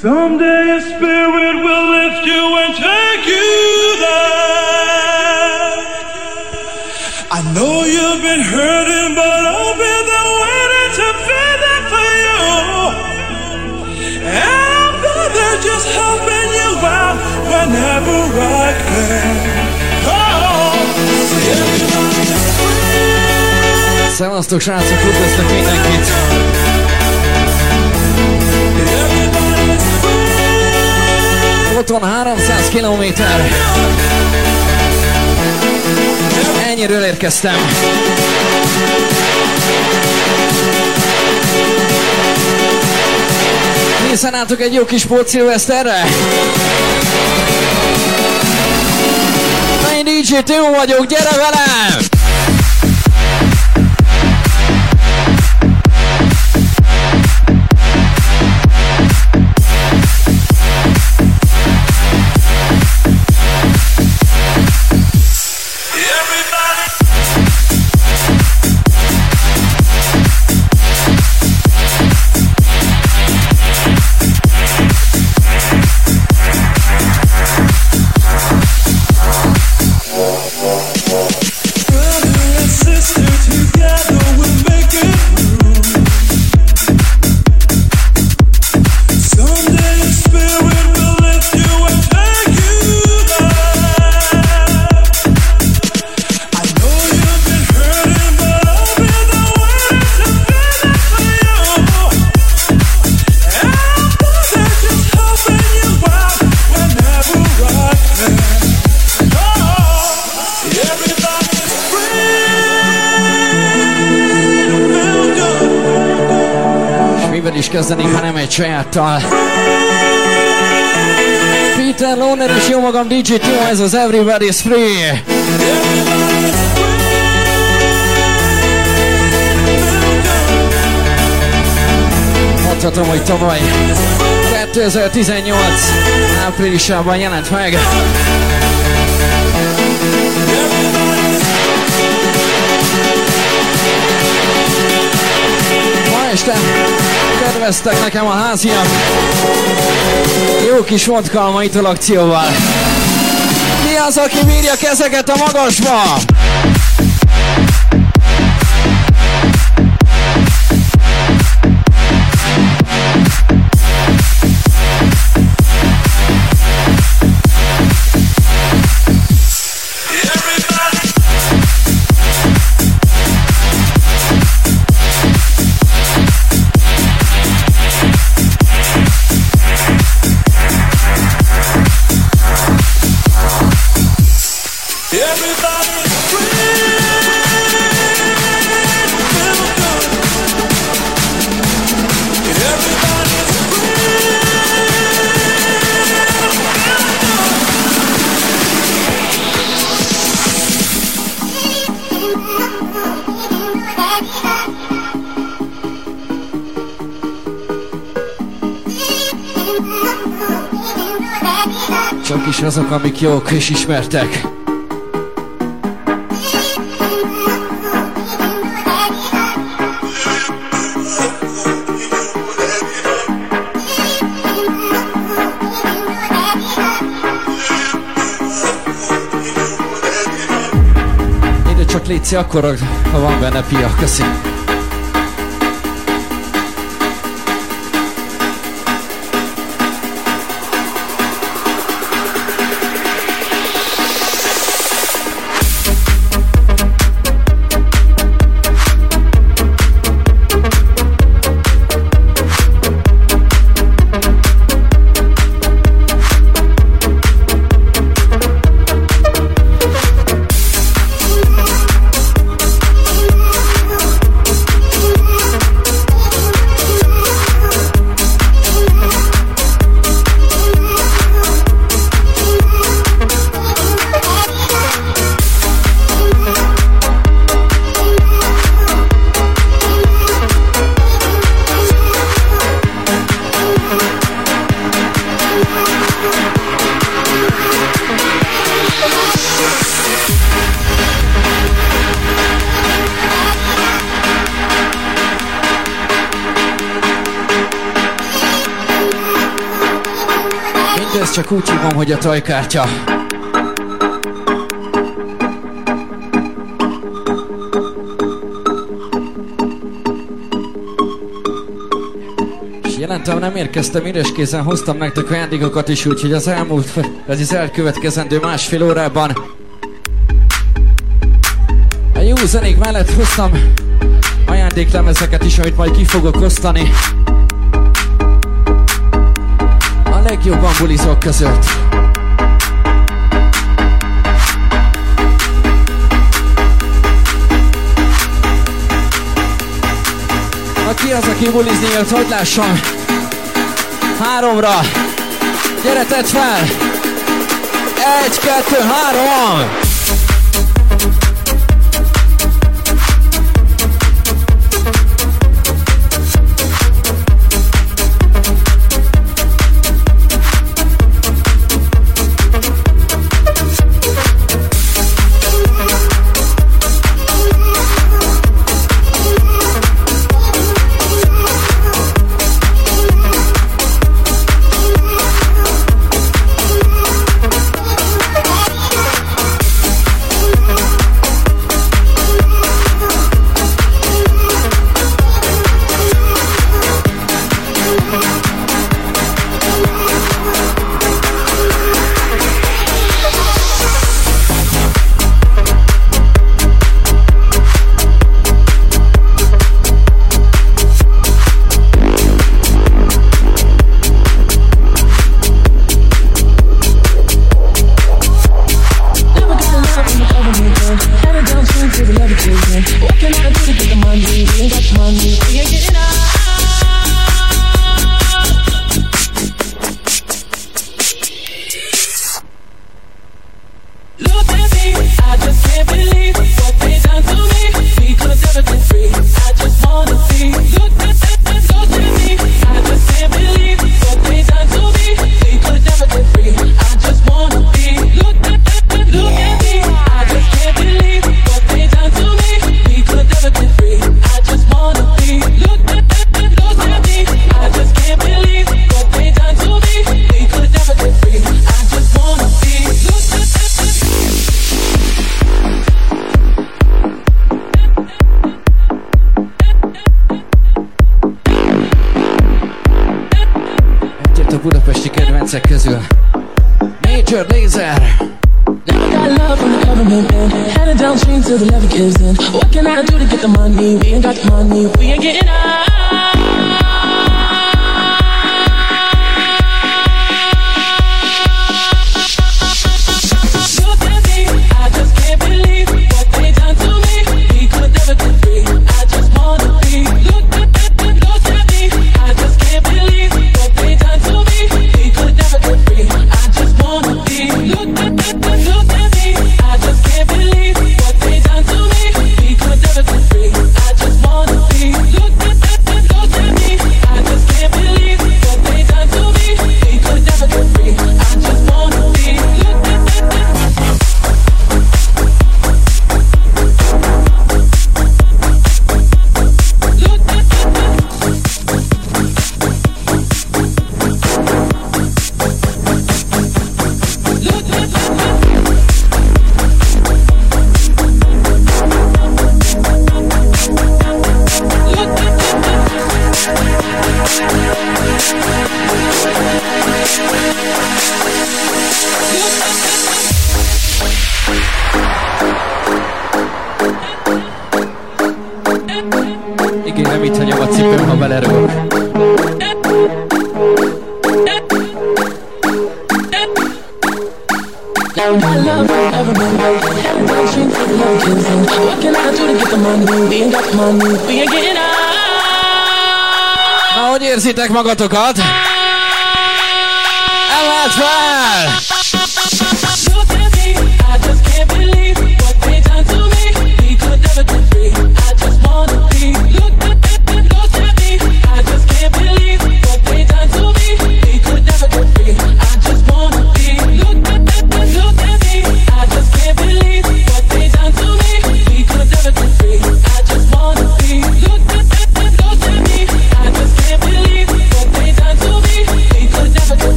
Someday a spirit will lift you and take you there. I know you've been hurting, but I'll be there waiting to be there for you. And I'll be there just helping you out whenever I can. Oh, Szevasztok srácok, üdvözlök mindenkit! Ott van 300 kilométer. Ennyiről érkeztem. Készen álltok egy jó kis pótszilveszterre? Én DJ Timo vagyok, gyere velem! Sajáttal. Peter Loner és jó magam DJ Timo, ez az Everybody's Free. Mondhatom, hogy tavaly 2018 áprilisában jelent meg. Ma este kedveztek nekem a háziak. Jó kis vodka a mai akcióval. Ki az, aki bírja kezeket a magasba? Csak is azok, amik jók és ismertek. Létszi akkor, ha van benne pia. Köszi. Csak úgy hívom, hogy a tajkártya. Jelentem, nem érkeztem üres kézen, hoztam nektek ajándékokat is, úgyhogy az elmúlt, ez az elkövetkezendő másfél órában a jó zenék mellett hoztam ajándéklemezeket is, amit majd ki fogok osztani. A legjobban bulizók között. Na ki az, aki bulizni élt, hogy lássam? Háromra. Gyere, tedd fel! Egy, kettő, három! the love gives in. What can I do to get the money? Toca, tocado.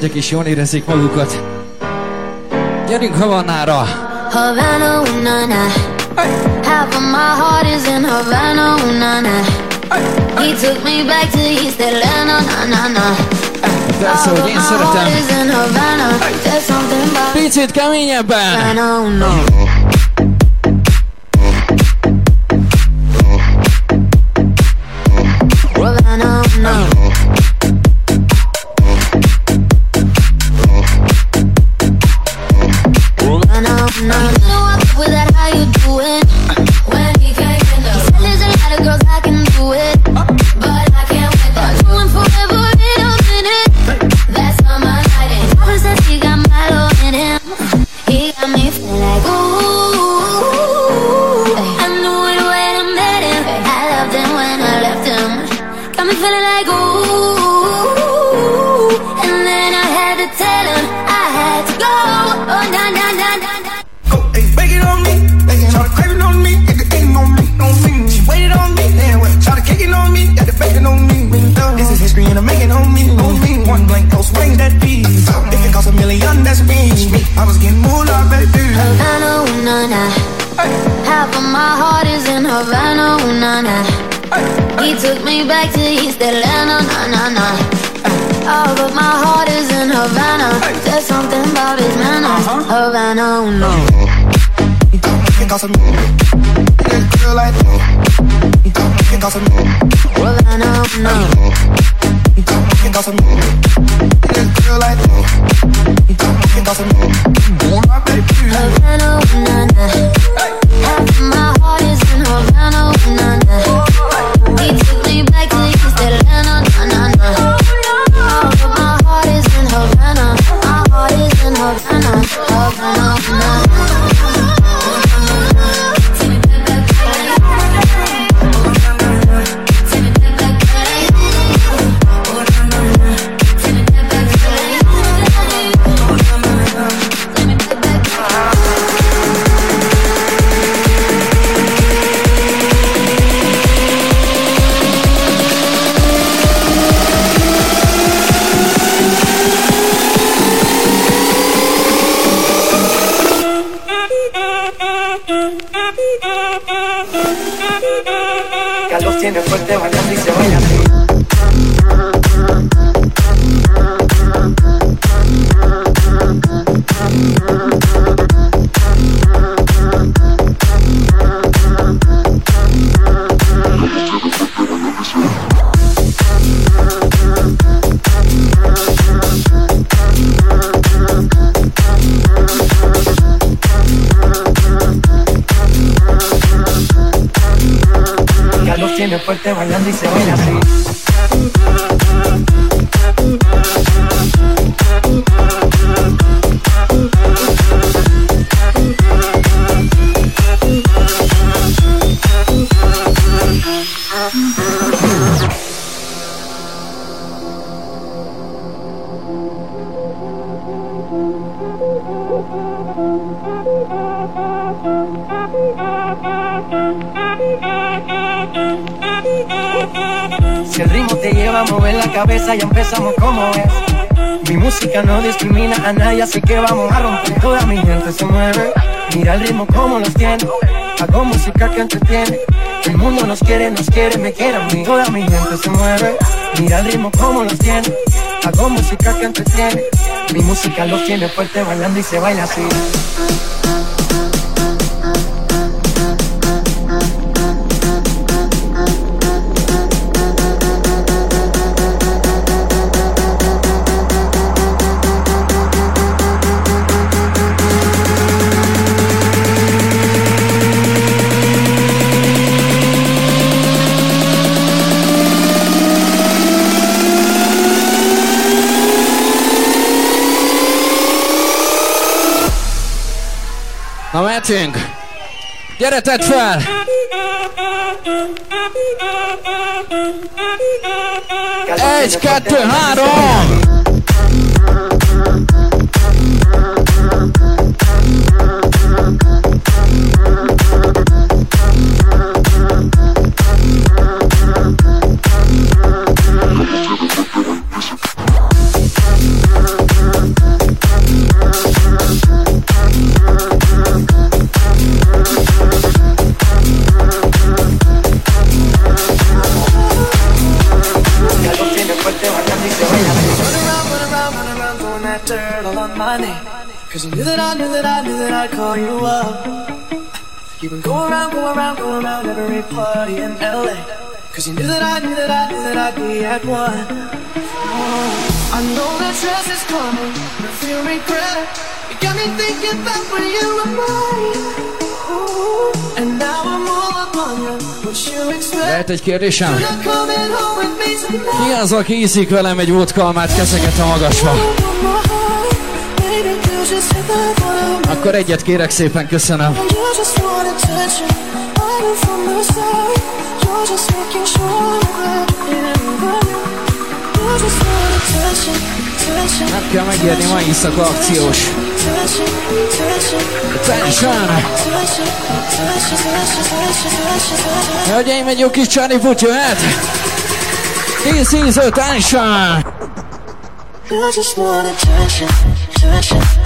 hölgyek is jól érezzék magukat. Gyerünk Havanára! Havana, unana. Half of my heart is in Havana, unana. He took me back to East Atlanta, na na na. Persze, hogy én szeretem. Picit keményebben! Havana, unana. Mi música los tiene fuerte bailando y se baila así. szeretünk! Gyere, tedd fel! Egy, kettő, három! Cause you knew that I knew that I knew that I'd call you up. You would go around, go around, go around every party in LA. Cause you knew that I knew that I knew that I'd be at one. Oh, I know that stress is coming, but feel regret. You got me thinking back when you were mine. Ooh, and now I'm all upon you. What you expect? Lehet egy kérdésem? Ki az, aki iszik velem egy vodkalmát keszeget a magasba? Akkor egyet kérek szépen, köszönöm. Nem kell megérni, ma éjszaka akciós. Tension! Hölgyeim, egy jó kis Charlie Foot jöhet! This is a tension! I just want attention, attention.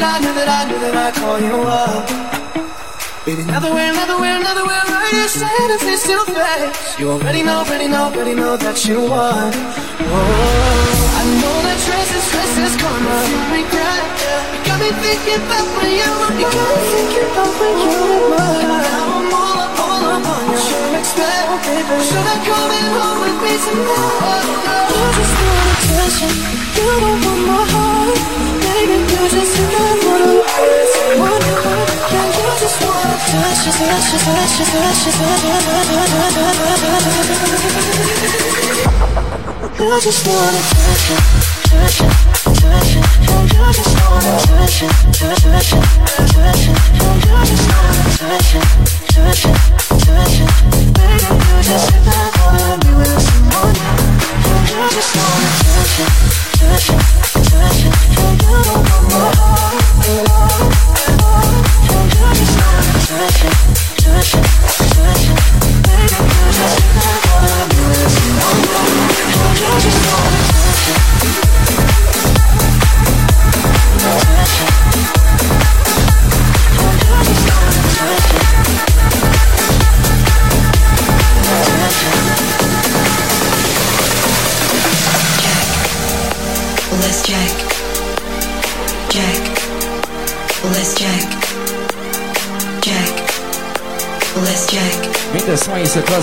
that I knew that I knew that I'd call you up. Baby, another way, another way, another way, right? You said if it's still face. You already know, already know, already know that you won. Oh, I know that stress is, stress is karma. You regret, you got me thinking back when you were You got me thinking back when you were mine. Now I'm all up, all up on you. Should expect, baby. Should I come in home with me tonight? You just want attention. You don't want my heart i just want Touch it.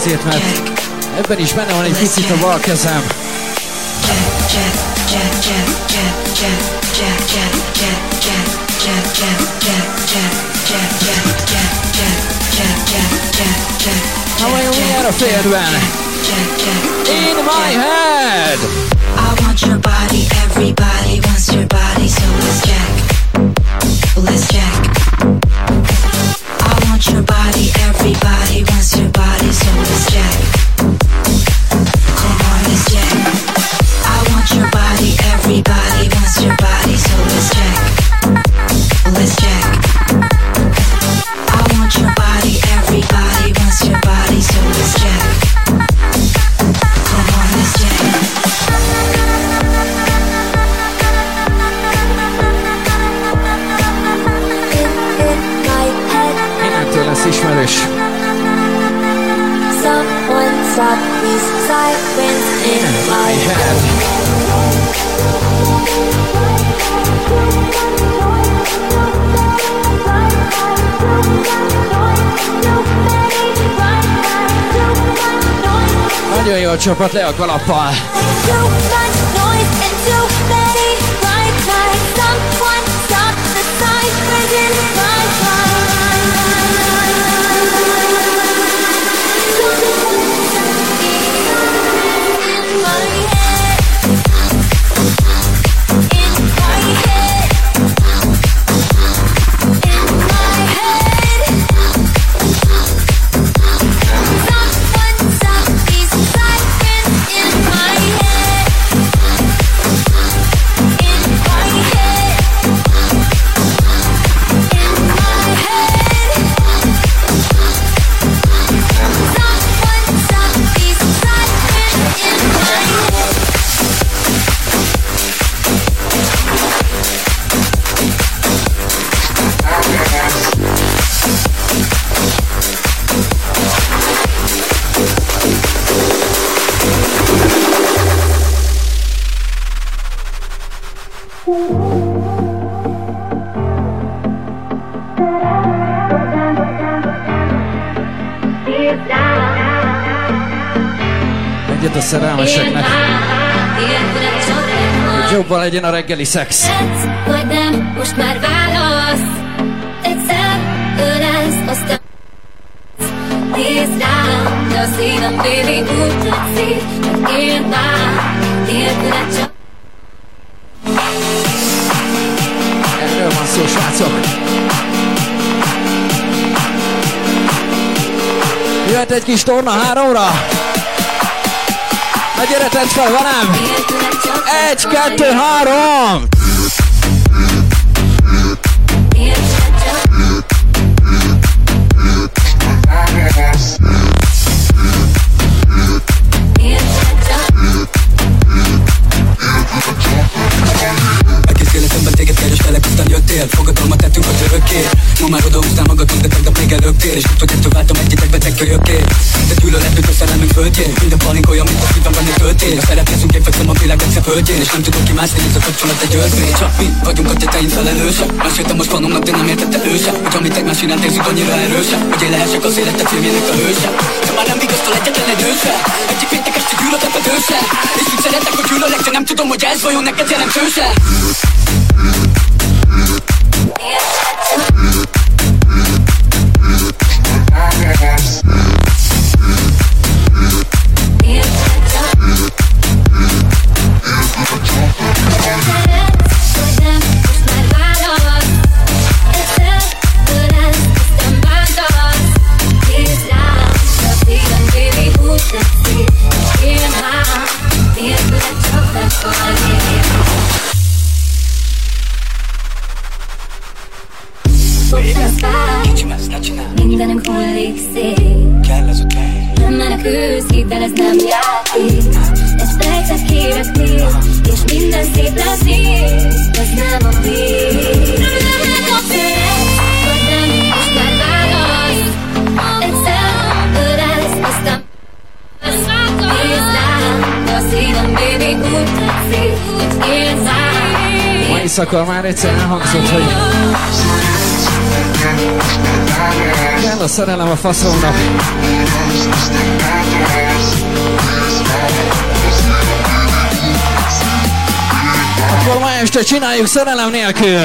azért, mert ebben is benne van egy picit a bal kezem. Na vajon mi jár a fejedben? In my head! I want your body, everybody wants your body, so let's check. Let's check. Want your body, everybody wants your body, so let's check. Richard Bradley, I got up fire. Legyen a reggeli szex. Tetsz, vagy nem, most már válasz Egyszer ölelsz, aztán Nézd rám, de a szívem, baby, úgy tetszik Hogy én már nélküled csak Erről van szó, srácok. Jöhet egy kis torna háromra? Na gyere, tedd fel velem! nélküled csak Egy, kettő, három! Nélküled aztán jöttél Fogadalmat tettünk az örökké. Ma már odaúztál magadon, de tegnap még előttél És úgy, hogy ettől váltam egy idegbe te kölyökké. De gyűlöletünk a szerelmünk földjén. Minden palink olyan, mint a szívemben egy töltény A szeretnézünk, én a világ egyszer földjén. És nem tudok kimászni, ez a kapcsolat egy örvény Csak mi vagyunk a tetején felelősek Meséltem most vanomnak, de nem értette ő sem Hogy amit egymás iránt érzünk annyira erősen Hogy én lehessek az életet filmjének a hőse. De már nem vigasztal egyetlen egy őse. Egyik péntek este gyűlölt a dőse. És úgy szeretek, hogy gyűlölek, de nem tudom, hogy ez vajon neked jelentőse Yes. Éjszaka már egyszer elhangzott, hogy kell a szerelem a faszomnak. Akkor ma este csináljuk szerelem nélkül.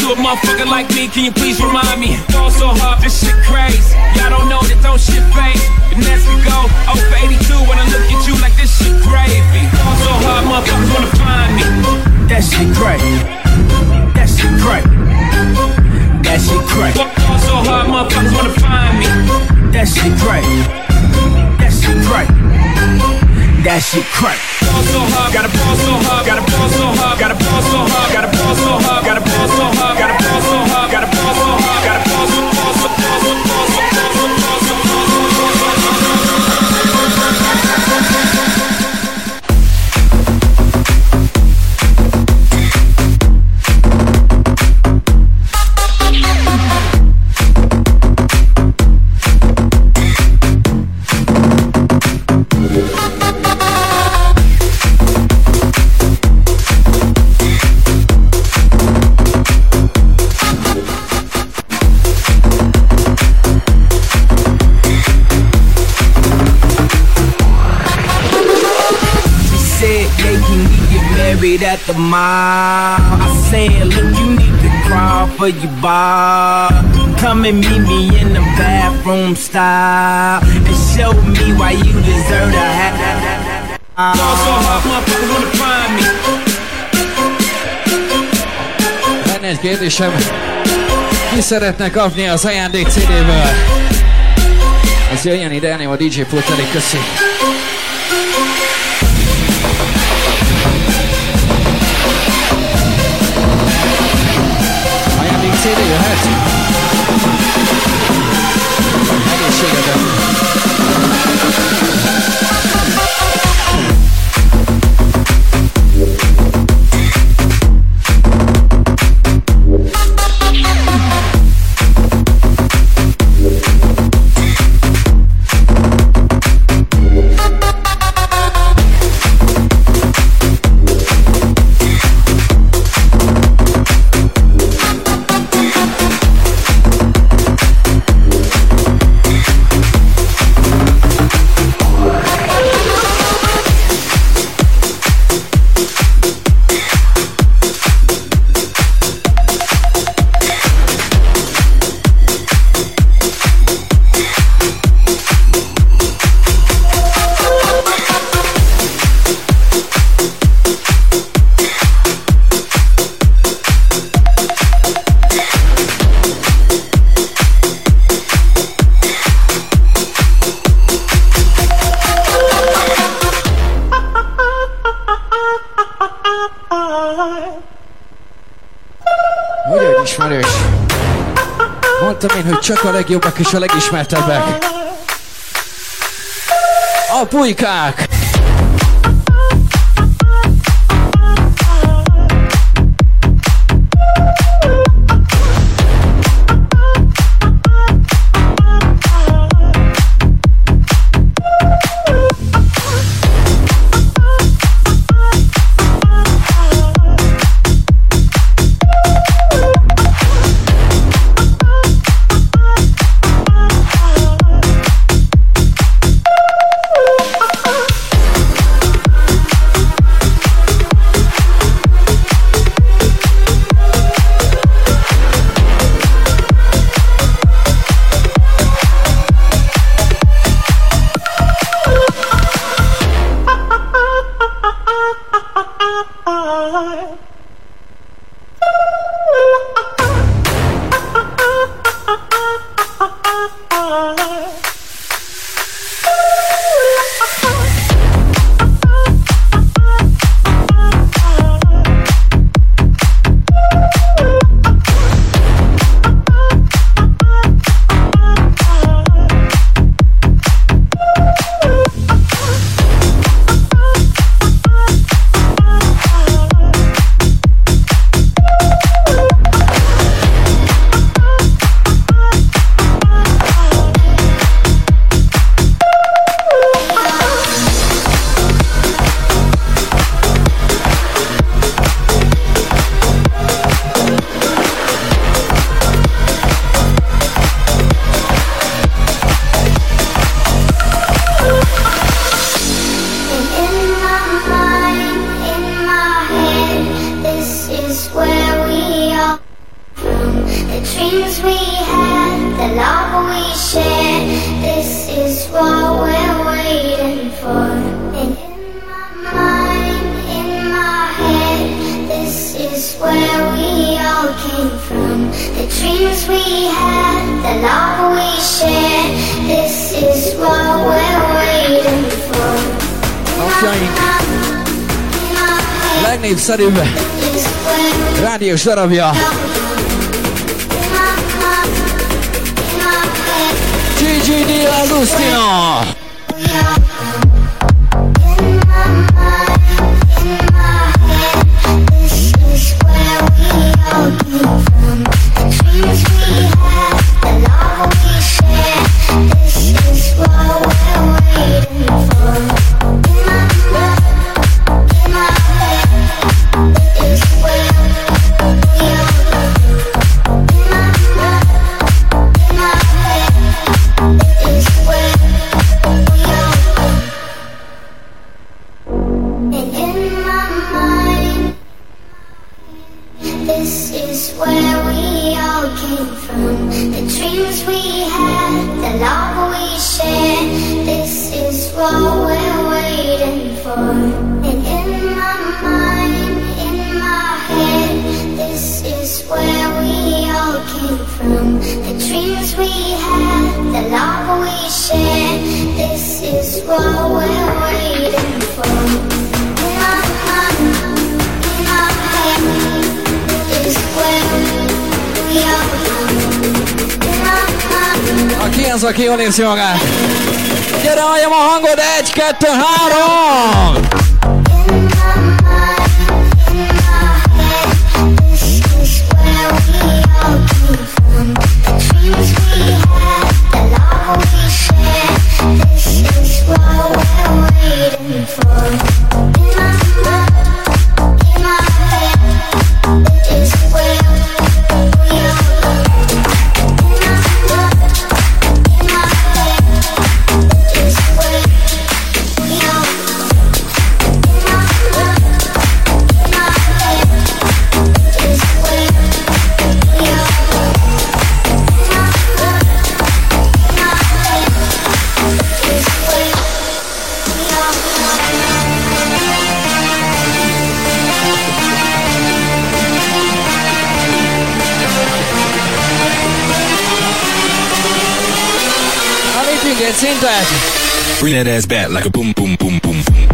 To a motherfucker like me? Can you please remind me? Fall so hard, this shit crazy. Y'all don't know that don't shit fake. The next we go, oh, over 82 when I look at you like this shit gravy. Fall so hard, motherfuckers wanna find me. That shit crazy. That shit crazy. That shit crazy. Fall so hard, motherfuckers wanna find me. That shit crazy. That shit crazy. That shit crack. Hard, gotta ball so hard, gotta ball so hard, gotta ball so hard, gotta ball so hard, gotta ball so hard, married at the mall? I said, look, you need to crawl for your bar. Come and meet me in the bathroom style and show me why you deserve to have. Ball so hard, motherfuckers wanna find me. Lenne egy kérdésem. Ki szeretne kapni az ajándék CD-ből? Az jöjjön ide, elném a DJ c 队友还是挺还得谢谢 legjobbak és a legismertebbek. A pulykák! Sarabia. chain class. Bring that ass back like a boom, boom, boom, boom. boom.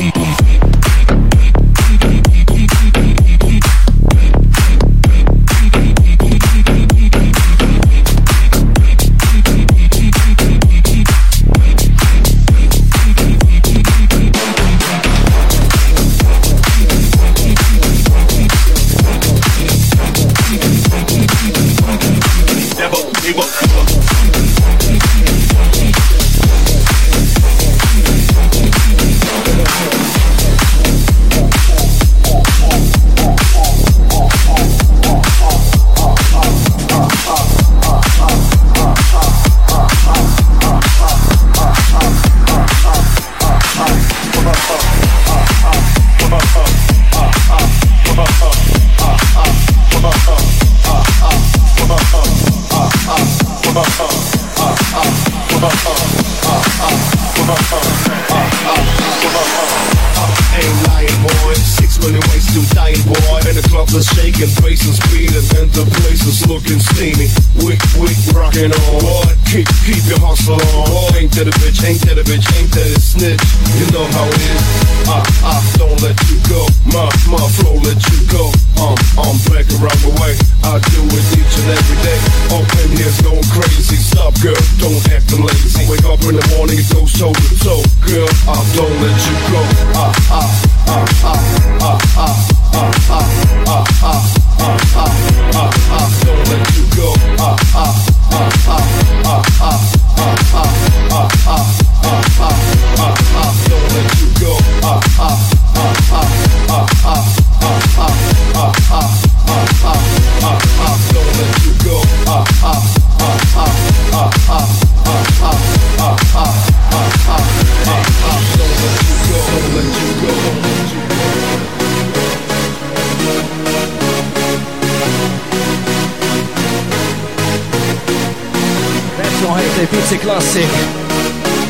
Igazi klasszik.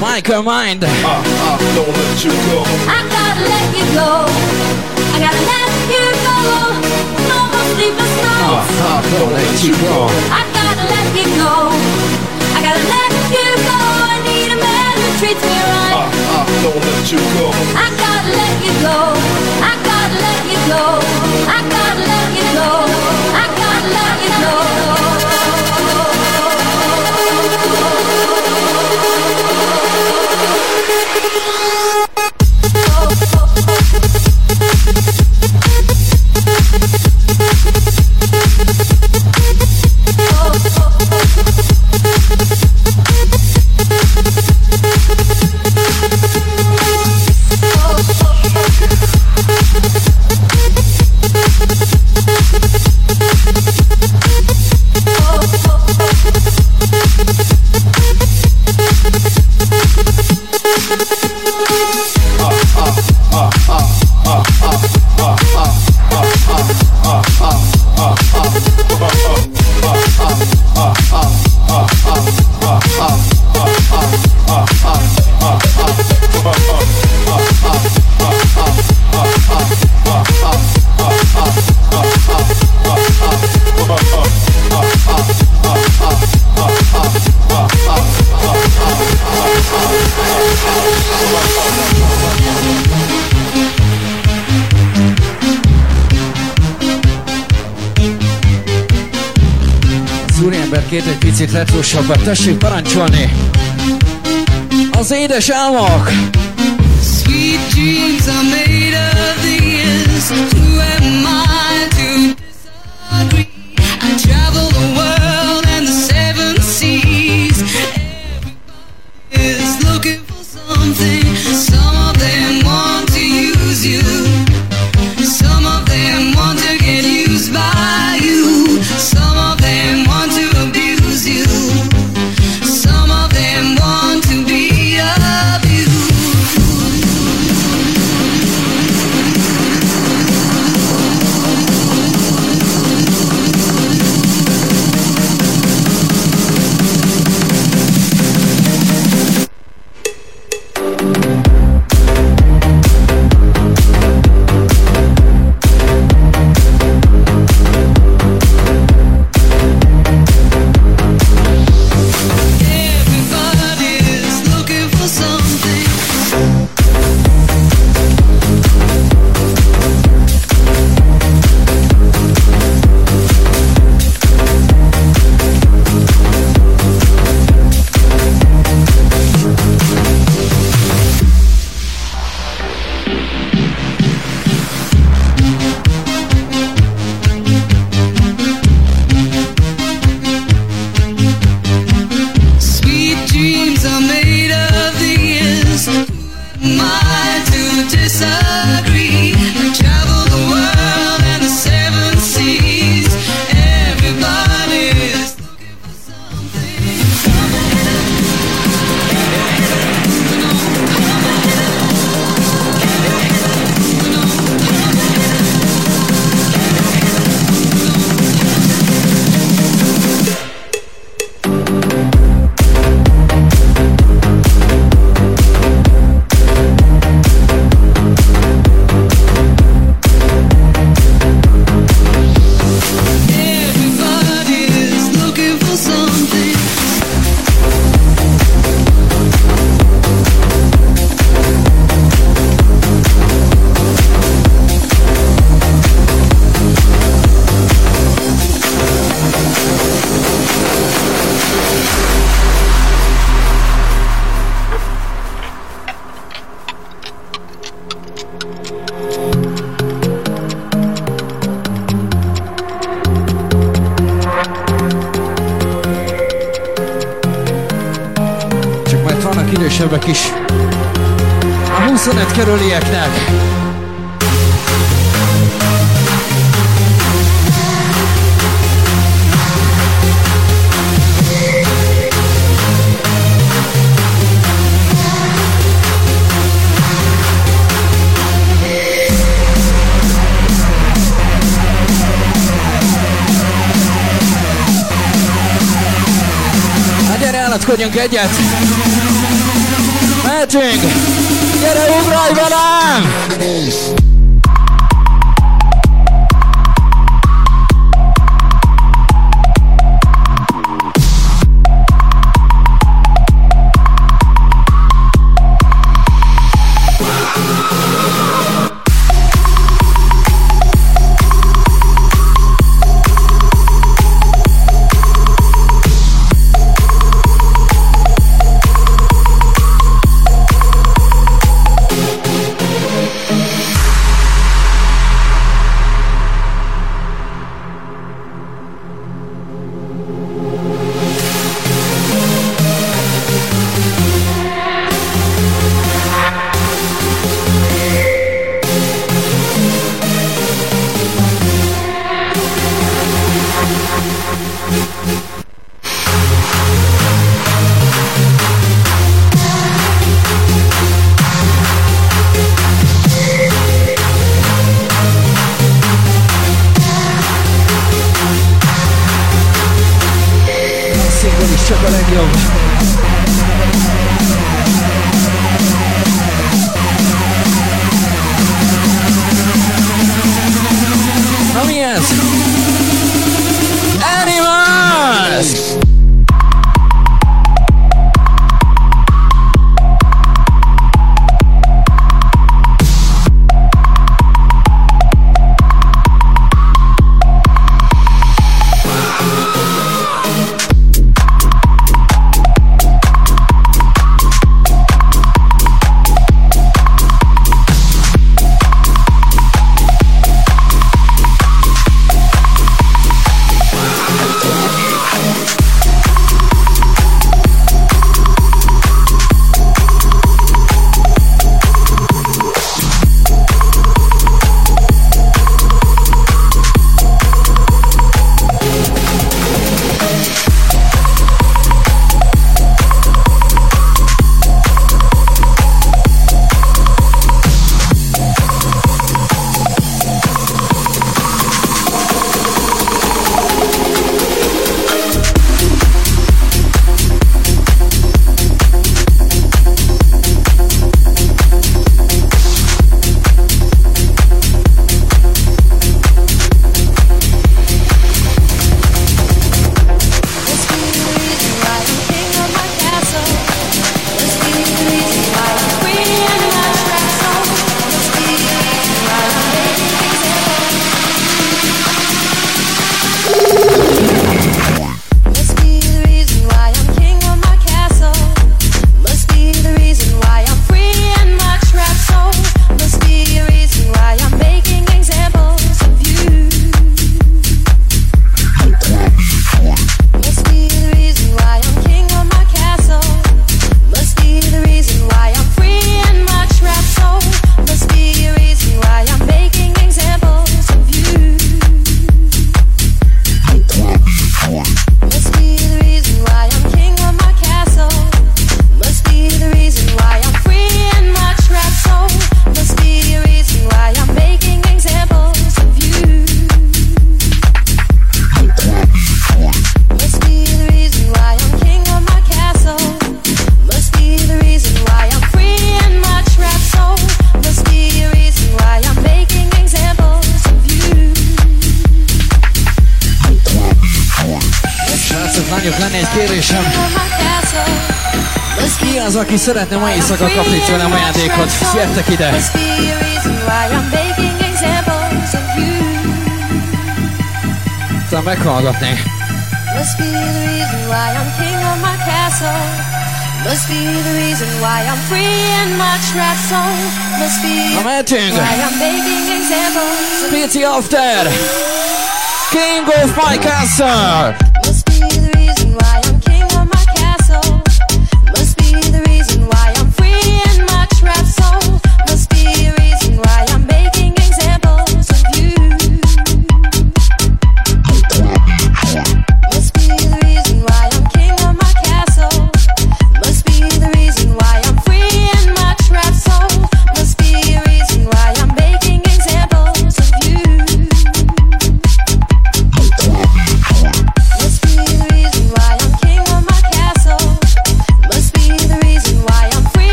Michael Mind. Uh, uh, don't let you go. I gotta let you go. I gotta let you go. No more sleepless nights. Uh, uh, don't let you go. I gotta let you go. I gotta let you go. I need a man who treats me Uh, right. uh, don't let you go. I gotta let you go. I gotta let you go. I gotta let you go. I gotta let you go. Picit retrósabbat, tessék parancsolni! Az édes álmok! Sweet dreams are made of these. körülieknek. állatkodjunk egyet! Mehetünk! Bye-bye. Szeretne ma éjszaka kapni tőlem ajándékot? Gyertek ide! Aztán meghallgatnék. Must be the reason why I'm king of my castle. Must be the reason why I'm free in my trap zone. Must be Na why I'm making examples. Pici After! King of my castle!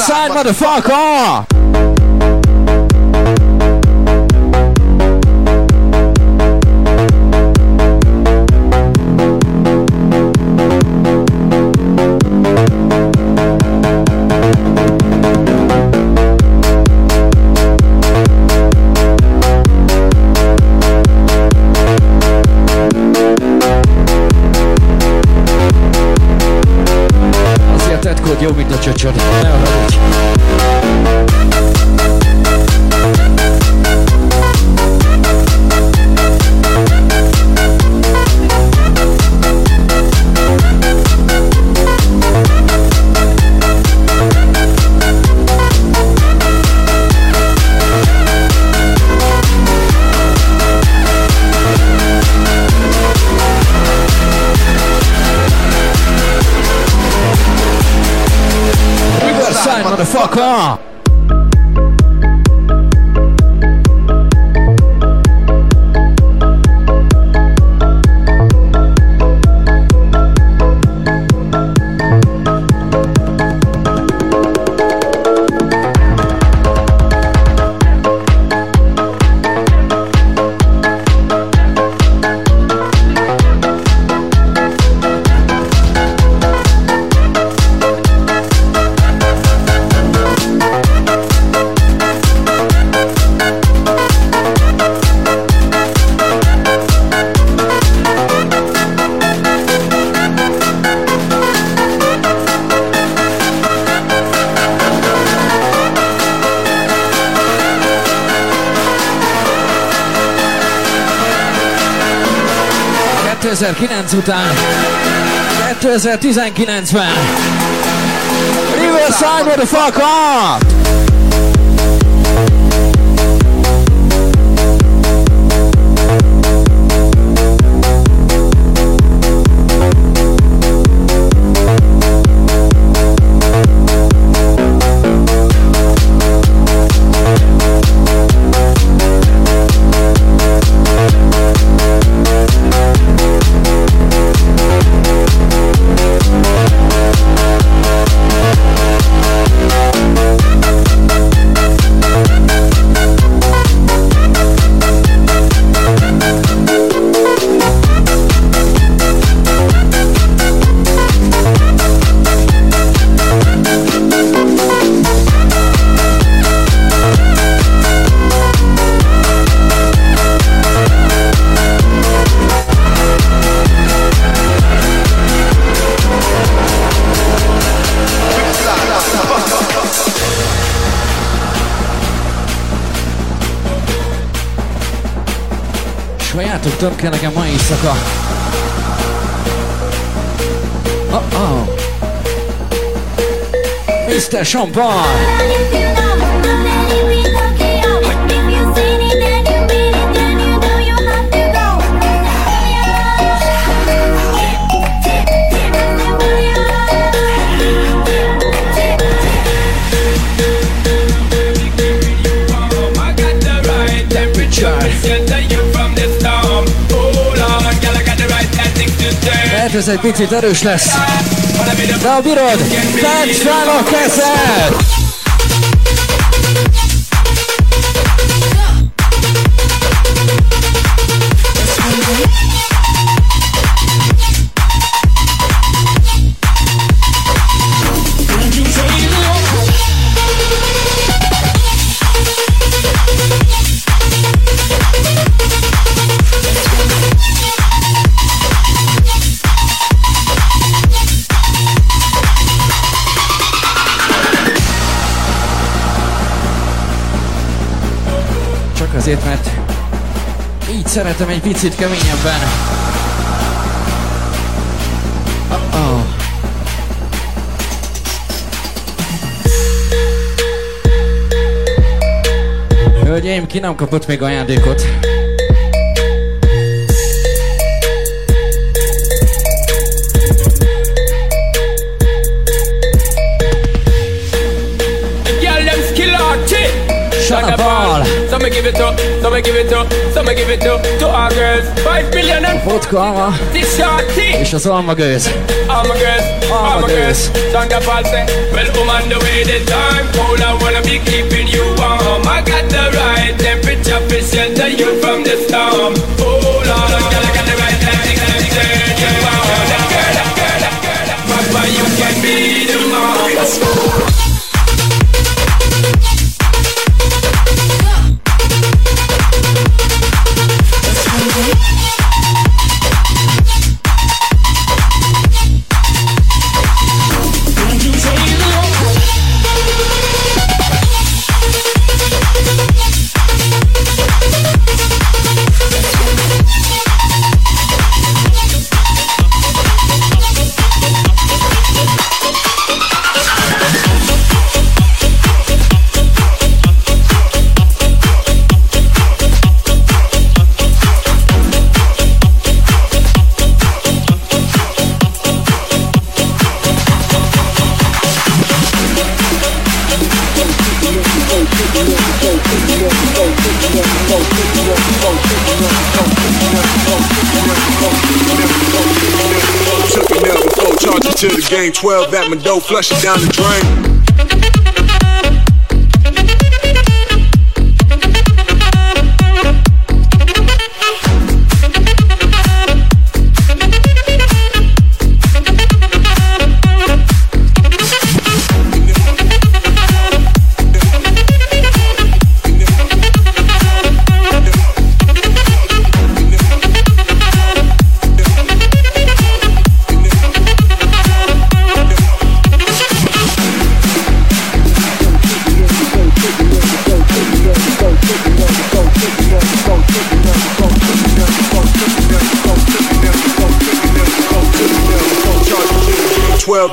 outside, motherfucker! deal with the judge. 科，...2009 után... ...2019-ben... Riverside, motherfucker! Több kell nekem ma éjszaka. Oh-oh. Mr. Champagne! Lehet ez egy picit erős lesz. De ha bírod, tedd fel a kezed! Szeretem egy picit keményebben. Oh-oh. Hölgyeim, ki nem kapott még ajándékot? Girl, them skill arty. Shut up. So me give it up, so me give it to, it to, to our girls. Five billion and Vodka, this shorty. és az alma gőz. All my girls, all my girls. Fall say, well, come on the way the time cold. I wanna be keeping you warm. I got the right temperature to shelter you from the storm. Oh Lord, I got, the right temperature to turn you on. That girl, that girl, that girl, that Papa, you can be the mom. 12 at my dough, flush it down the drain.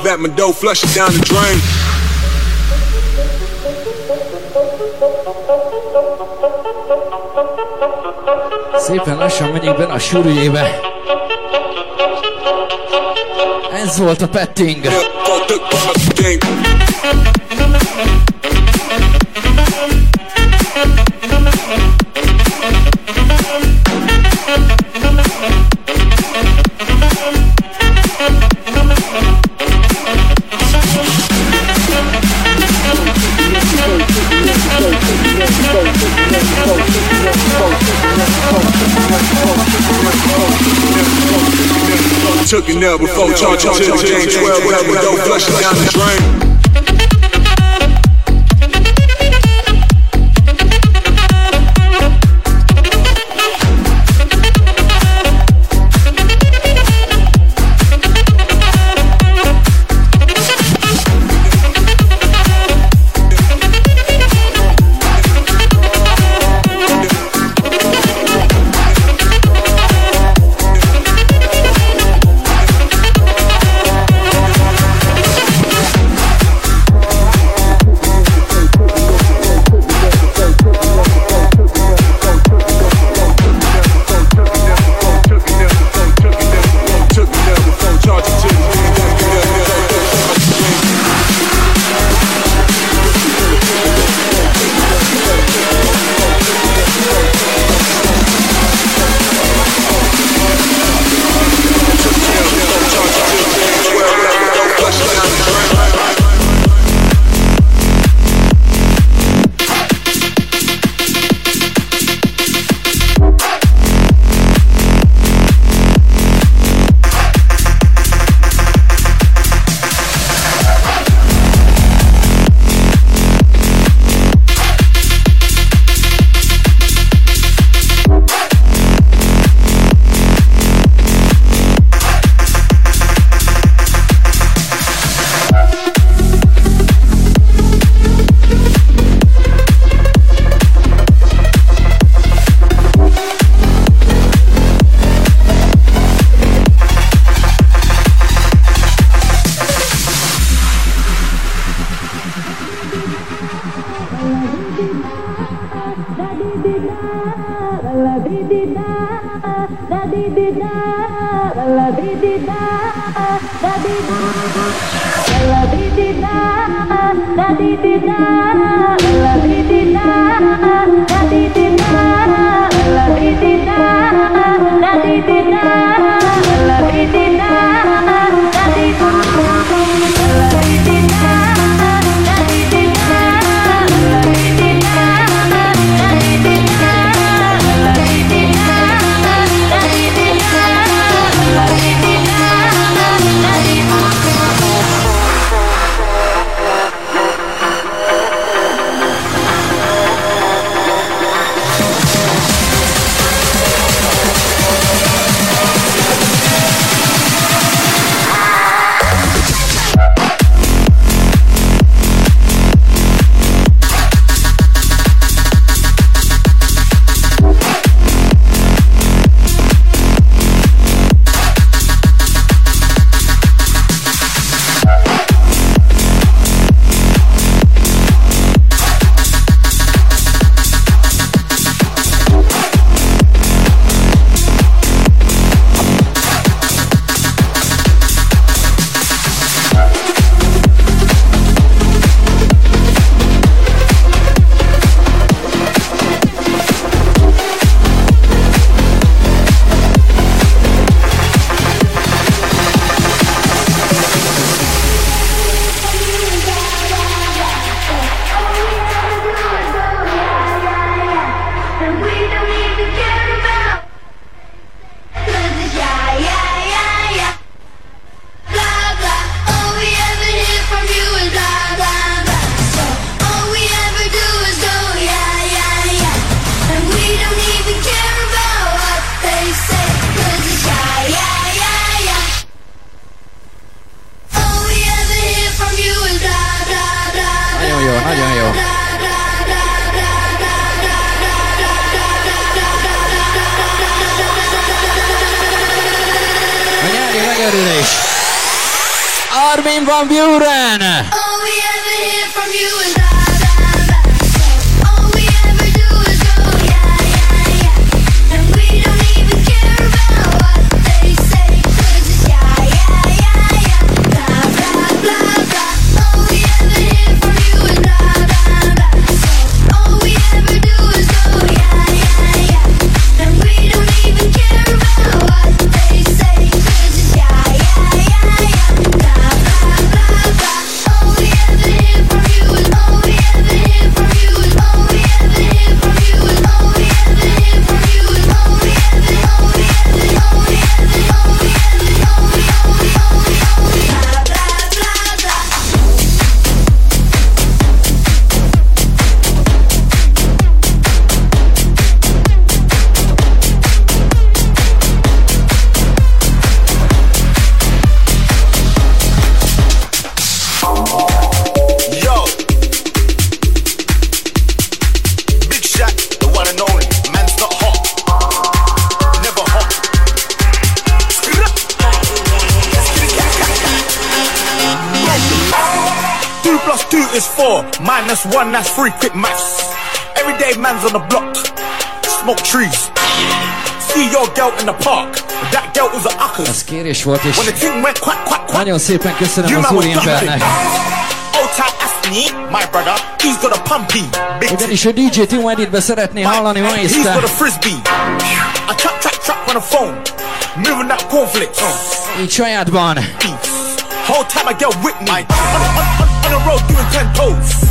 At my dough, flush it down the drain. Szépen lassan megyünk benne a sűrűjébe. Ez volt a petting. Took it now before charge it to the game. 12 at my dough, flush it down the drain. beauty Quick maths. Everyday man's on the block. Smoke trees. See your girl in the park. That girl was a uckers. Ez kérés volt, és When the thing went quack, quack, quack. nagyon szépen köszönöm az úriembernek. Old type Asni, my brother, he's got a pumpy. Big Ugyanis a DJ Tim Editbe szeretné hallani ma He's este. got a frisbee. I trap, trap, trap on the phone. Moving that cornflakes. Így sajátban. Whole time I get with me. On, on, on, on the road doing ten toes.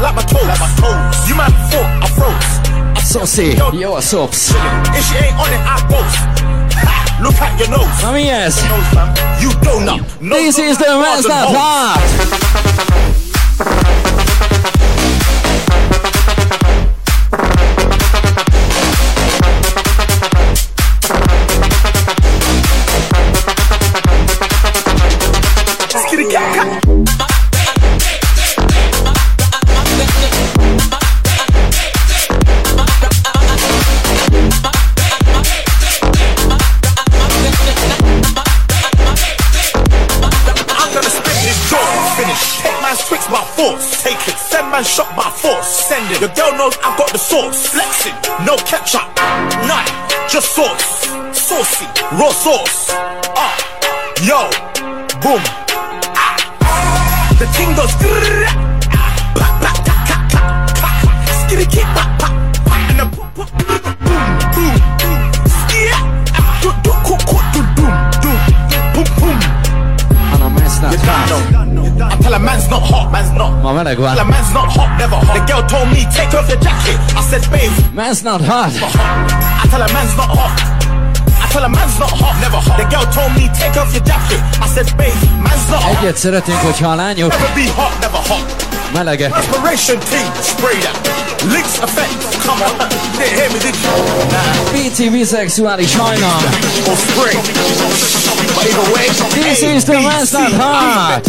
Like my toes. Like my toes. You man thought I froze. Szoszi, jó a szops. If she ain't on it, I boast. Look at your nose. Na mi ez? You donut. No, This is the Man's Not force. Your girl knows I've got the sauce, flexing. No ketchup, none, just sauce. Saucy, raw sauce. Ah, yo, boom. Ah. The ting goes. Skitty and the boom, boom, boom, boom, boom. Skia, do, do, cook, cook, do, doom, doom, boom, boom. Han a Man's Not Hot. I tell a man's not hot, man's not. Ma meleg Tell man's not hot, never hot. The girl told me, take off your jacket. I said, babe, Man's Not Hot. I tell a man's not hot. I tell a man's not hot, never hot. The girl told me, take off your jacket. I said, babe, man's not hot. Egyet szeretnénk, hogyha a lányok Never be hot, never hot. melegek. Respiration team, spray that. Links effect, come on. Didn't hear me, did you? Nah, PC biszexuális hajnal. or spray. But either way, This is the Man's Not Hot.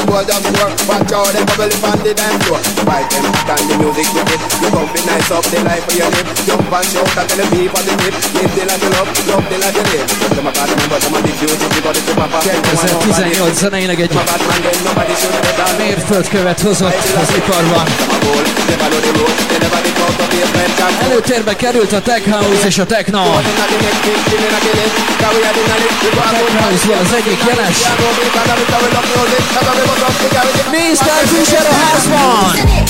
And goal just score. Watch out, them bubble up on the dance floor. Fight them hot the music with it. You come be nice up the life of your live. Jump and shout and tell the people the tip. 2018 zeneileg egy mérföldkövet hozott az iparban. Előtérbe került a Tech House és a Techno. A Tech House az egyik jeles. Mr. Fisher a házban!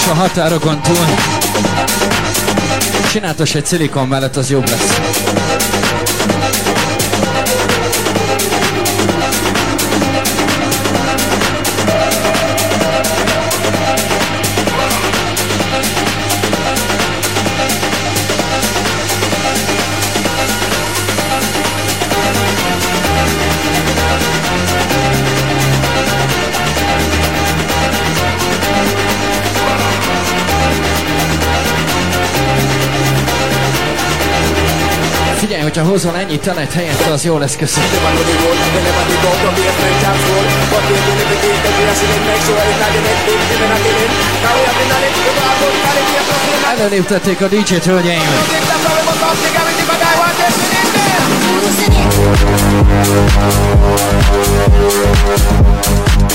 És a határokon túl. Csináltos egy szilikon mellett, az jobb lesz. Hogyha hozol ennyi telet helyette, az jó lesz, köszönöm. Előléptették a DJ-t, hölgyeim. I'm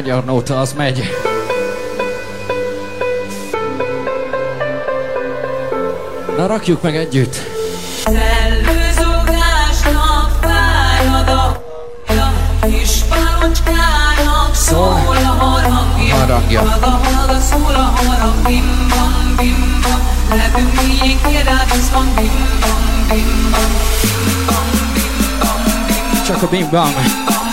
magyar nóta, az megy. Na rakjuk meg együtt. Szellőzogásnak fájad szól a harangja. harangja. Maga, bim bam, bim bam. Lepünk miénk, királyozban, bim bam, bim bam, bim bam, bim bam, bim bam. Csak a bim bam. Bim, bam.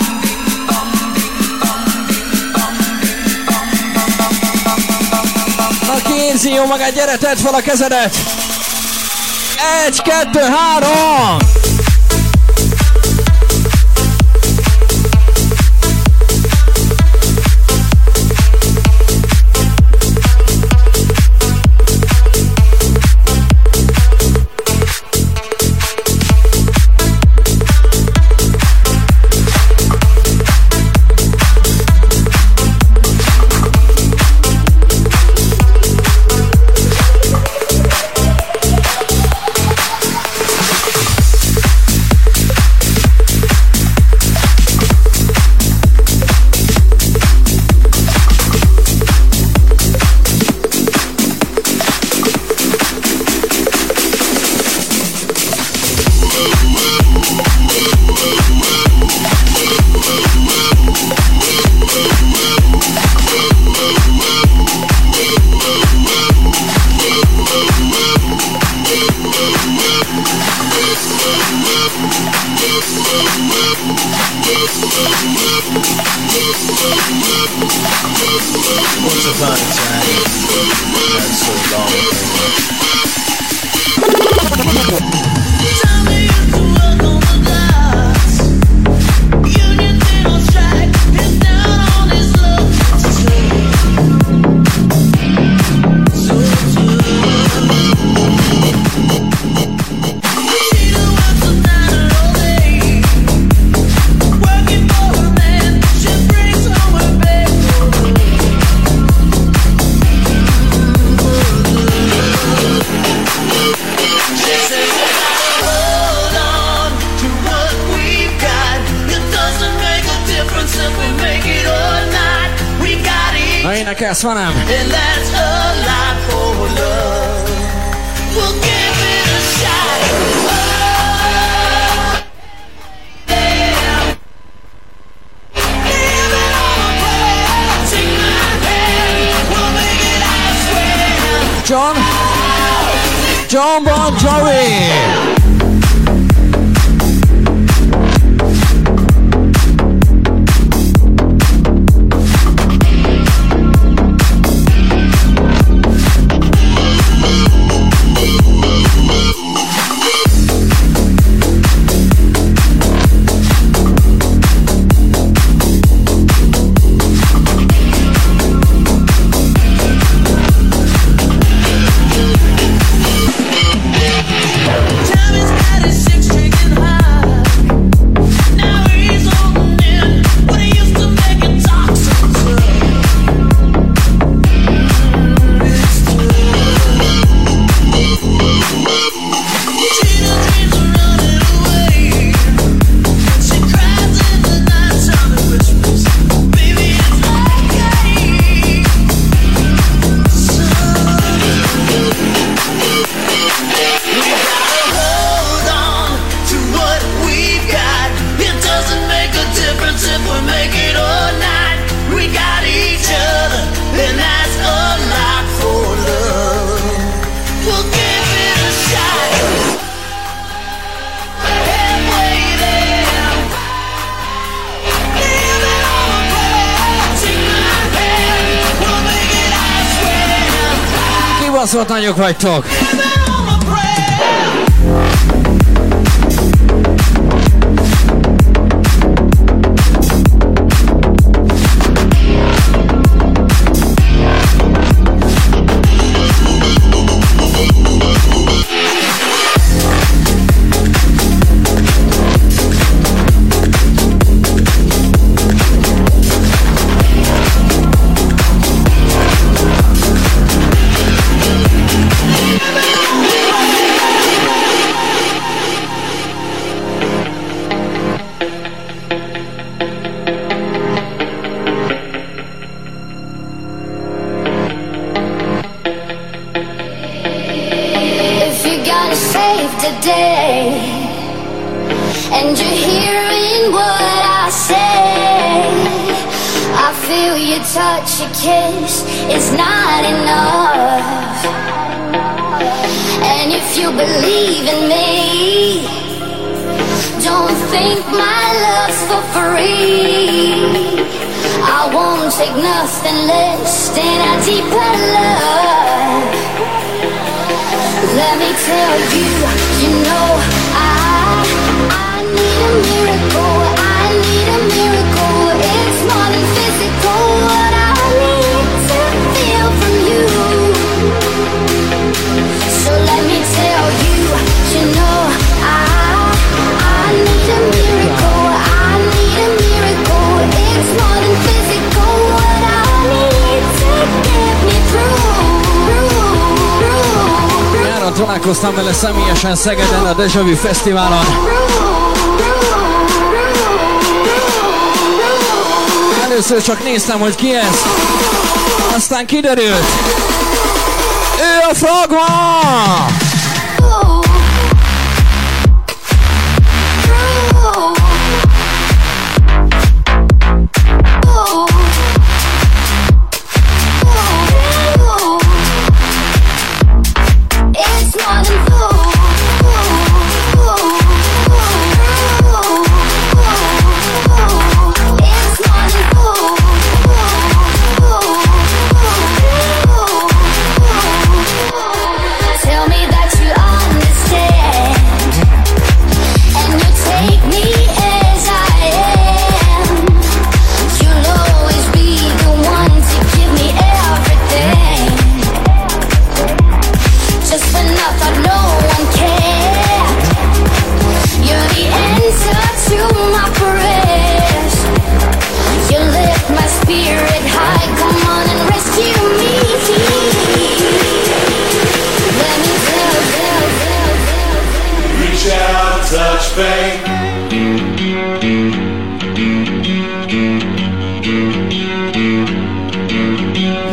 aki érzi jó magát, gyere, tedd fel a kezedet! Egy, kettő, három! sorry. Daniel Craig Talk. nothing less than a deeper love. Let me tell you, you know. találkoztam vele személyesen Szegeden a Deja Vu Fesztiválon. Először csak néztem, hogy ki ez. Aztán kiderült. Ő a Frogma.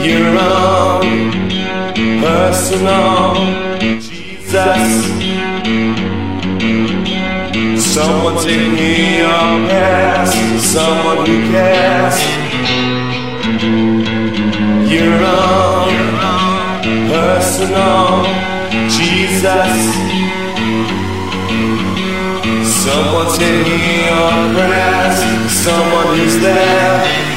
You're on personal Jesus. Someone taking someone who cares. Personal Jesus. Someone's in your grass, someone is there.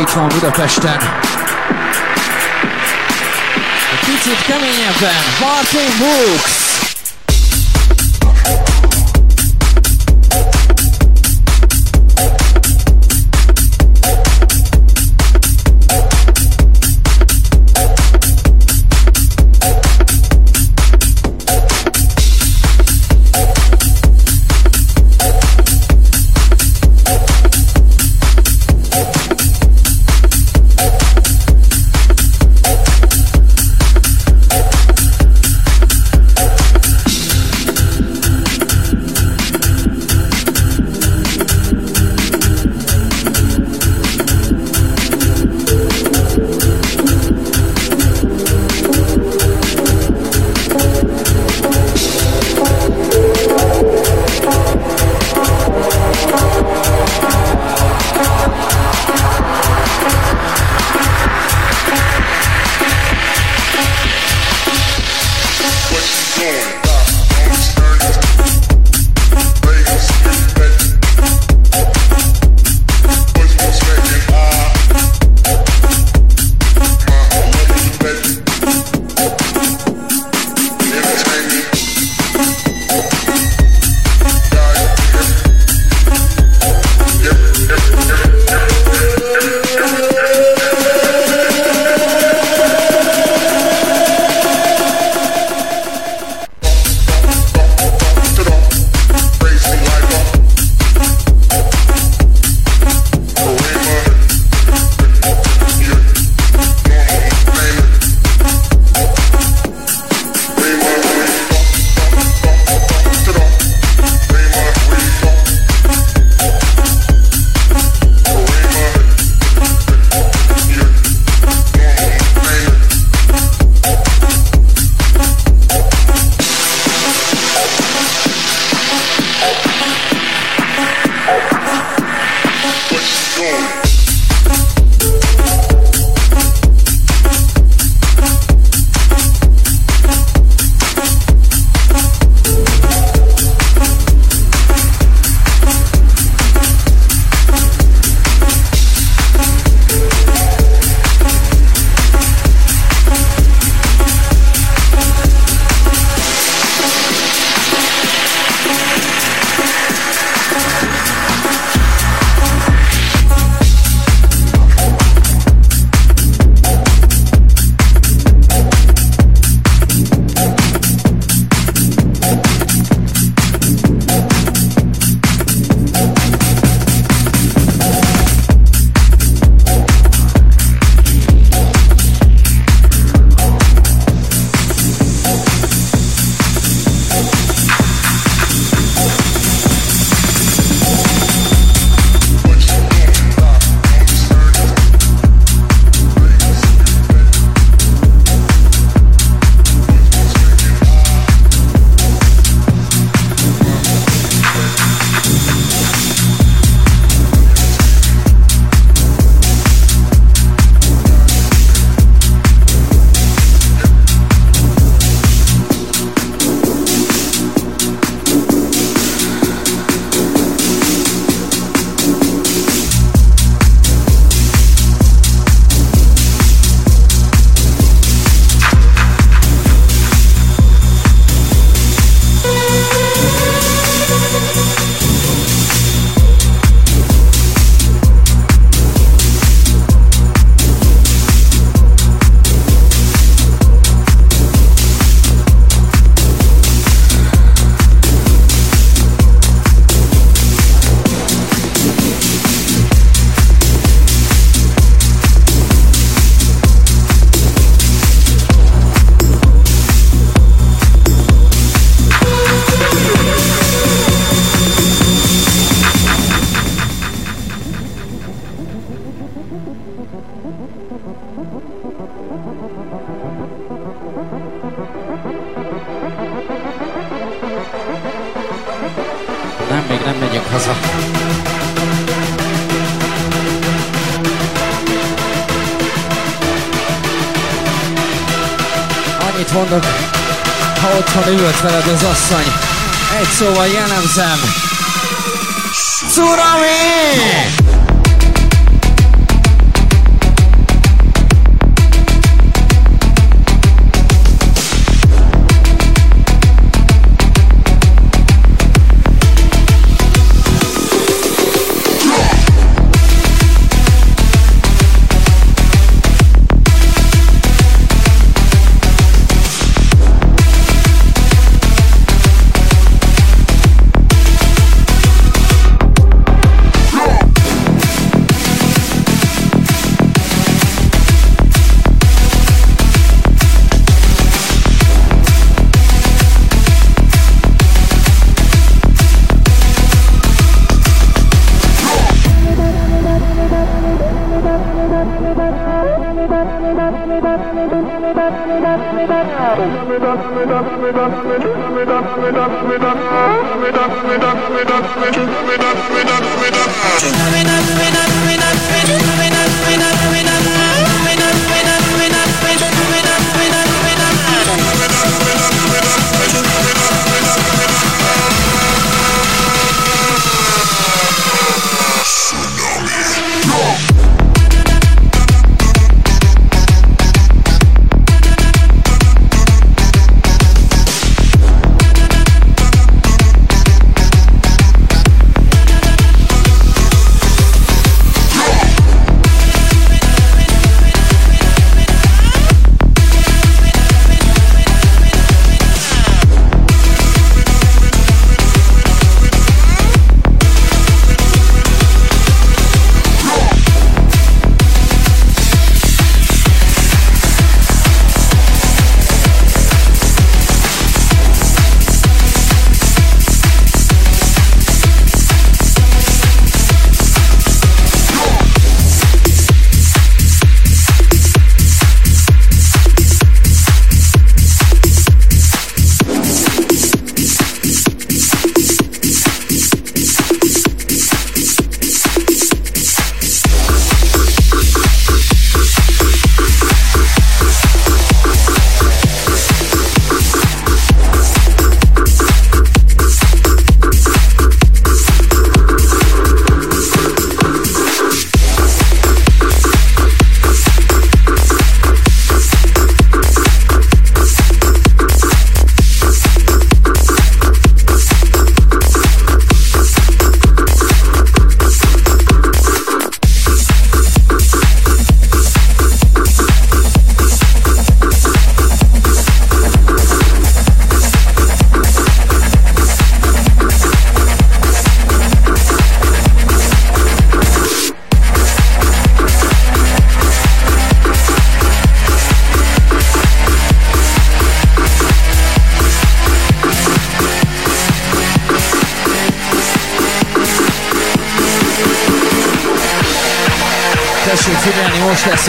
Itt van Budapesten. Picit keményebben, Martin Books! Veled az asszony, egy szóval jellemzem. Szurami!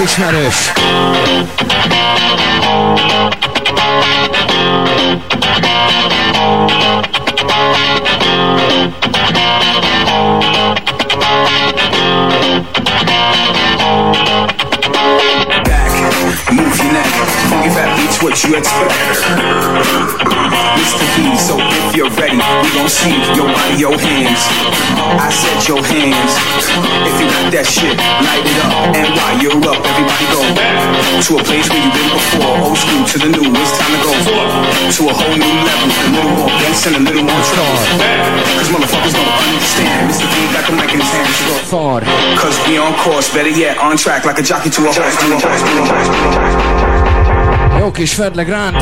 Ismerős. What you expect. Mr. V, so if you're ready, we gon' see your body, your hands. I said your hands. If you got that shit, light it up. And while you're up, to a place where you've been before. Old school to the new, it's time to go to a whole new level. A little more bass and a little more trouble. Cause motherfuckers don't understand. Mr. V got the mic in his hand, so go forward. Cause we on course, better yet, on track like a jockey to a horse. To a horse, to a horse. Jó kis Fedle Grant.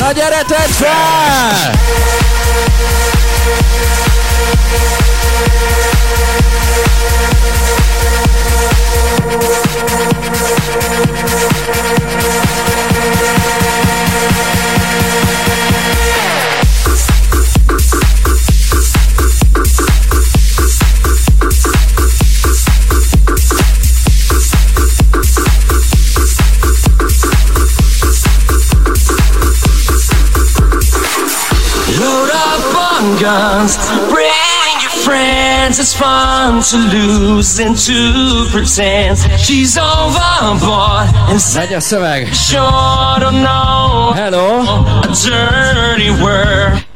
Na gyere, tedd fel! We'll pretends it's fun to lose and to pretend she's overboard and legyen szöveg. Sure don't know Hello. a dirty word.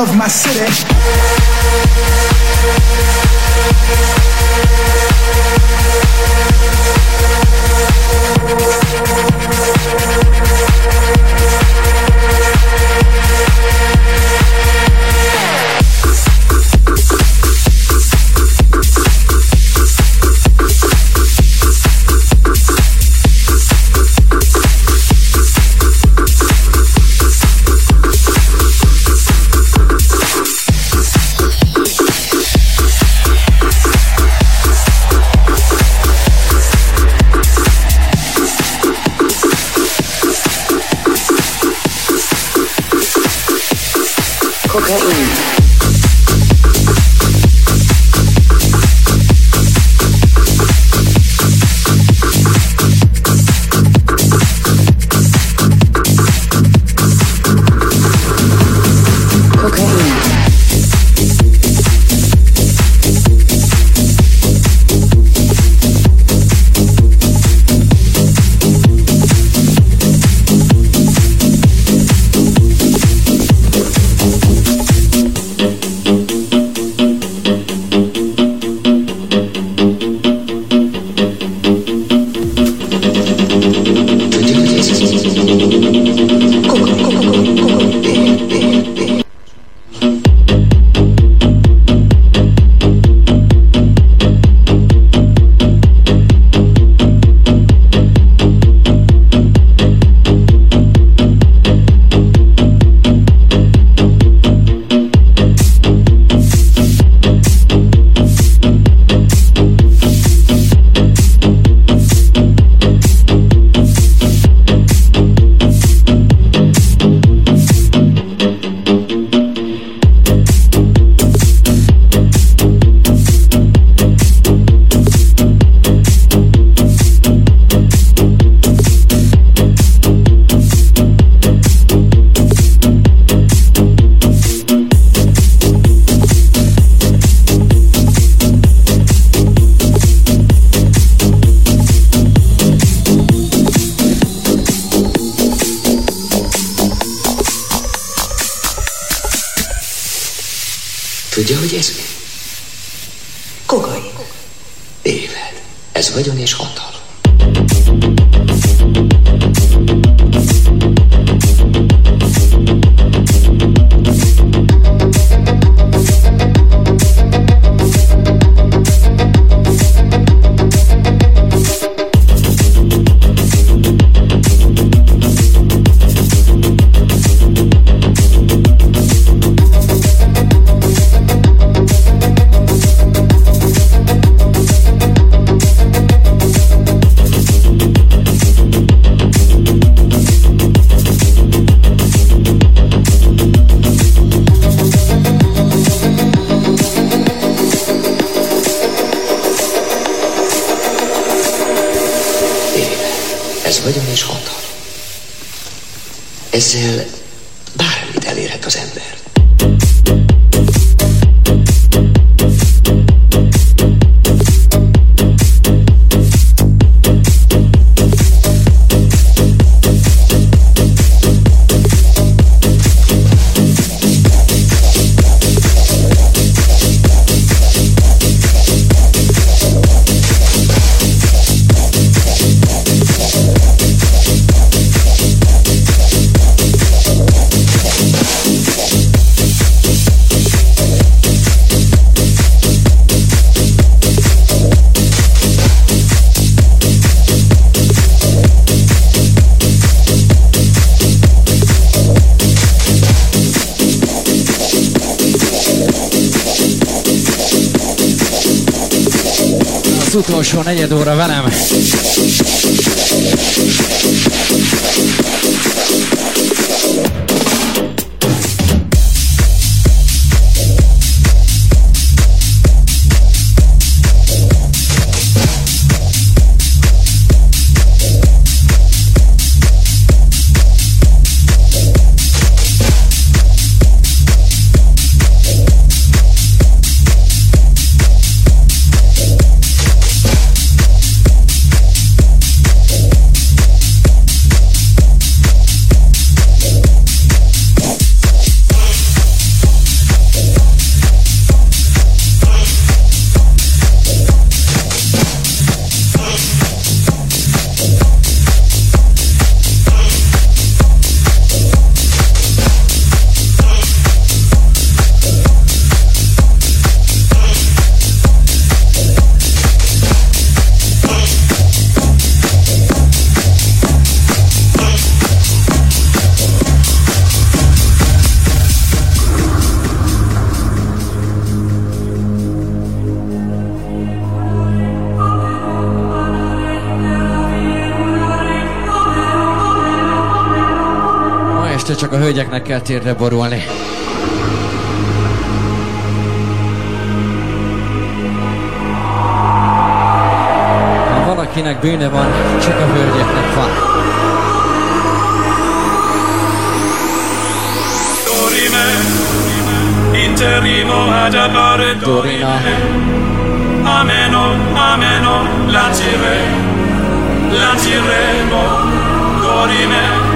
love my city. lesz utolsó negyed óra velem. kell térre borulni. Ha valakinek bűne van, csak a hölgyeknek van. Dorina Ameno, ameno, la tireremo, la tireremo, dorime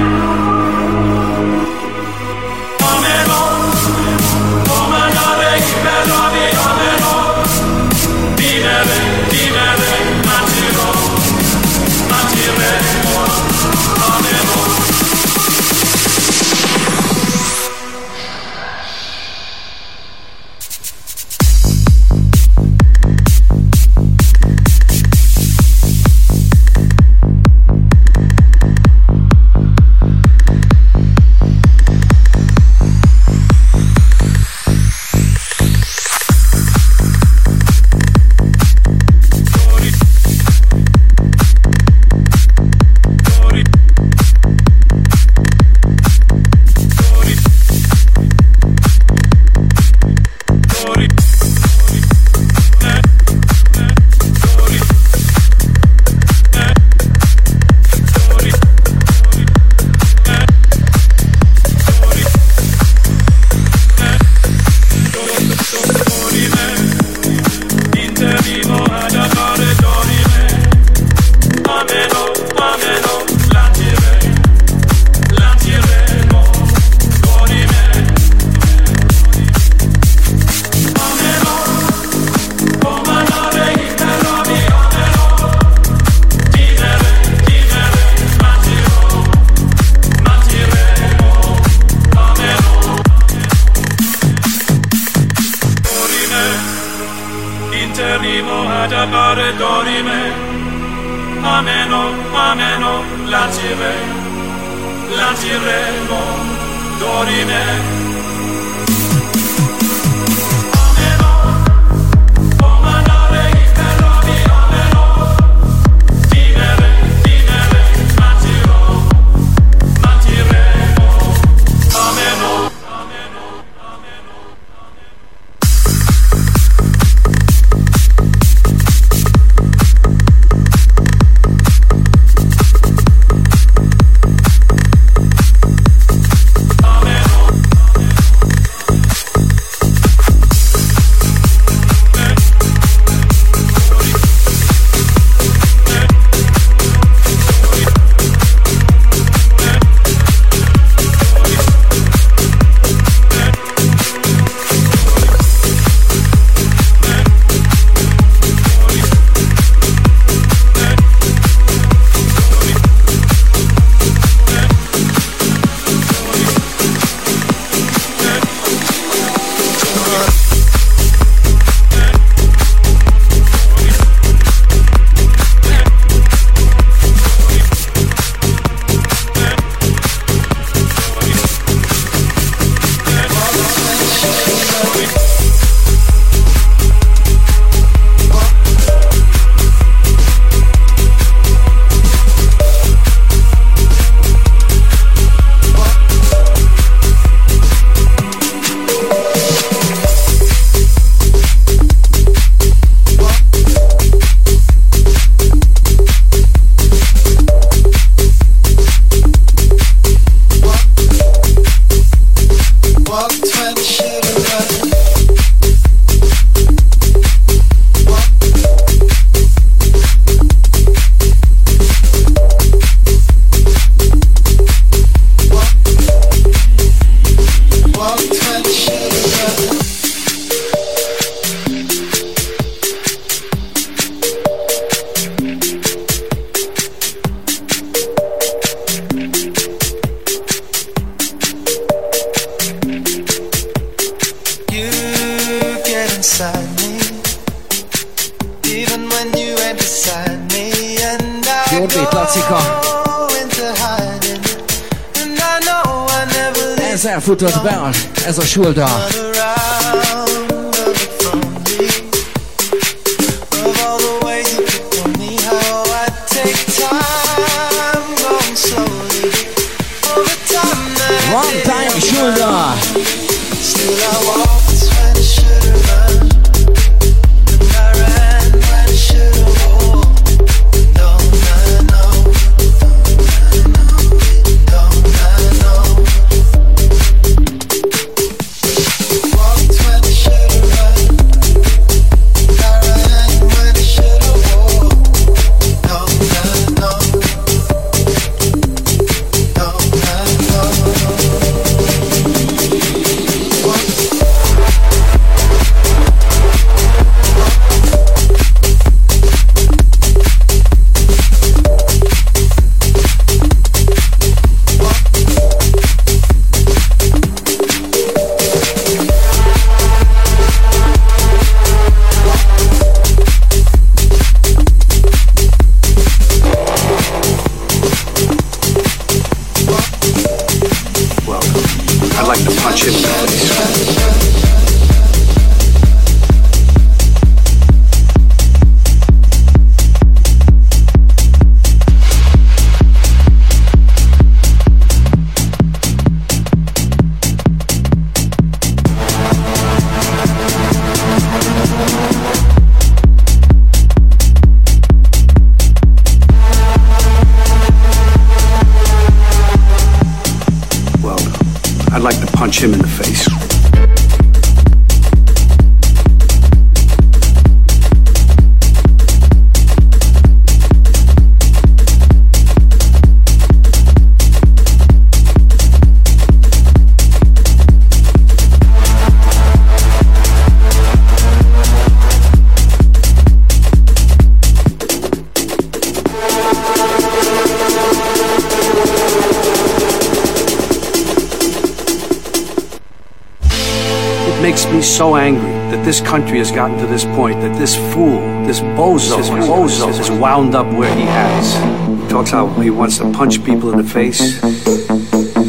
country has gotten to this point that this fool, this bozo, this bozo is wound up where he has. He talks how he wants to punch people in the face.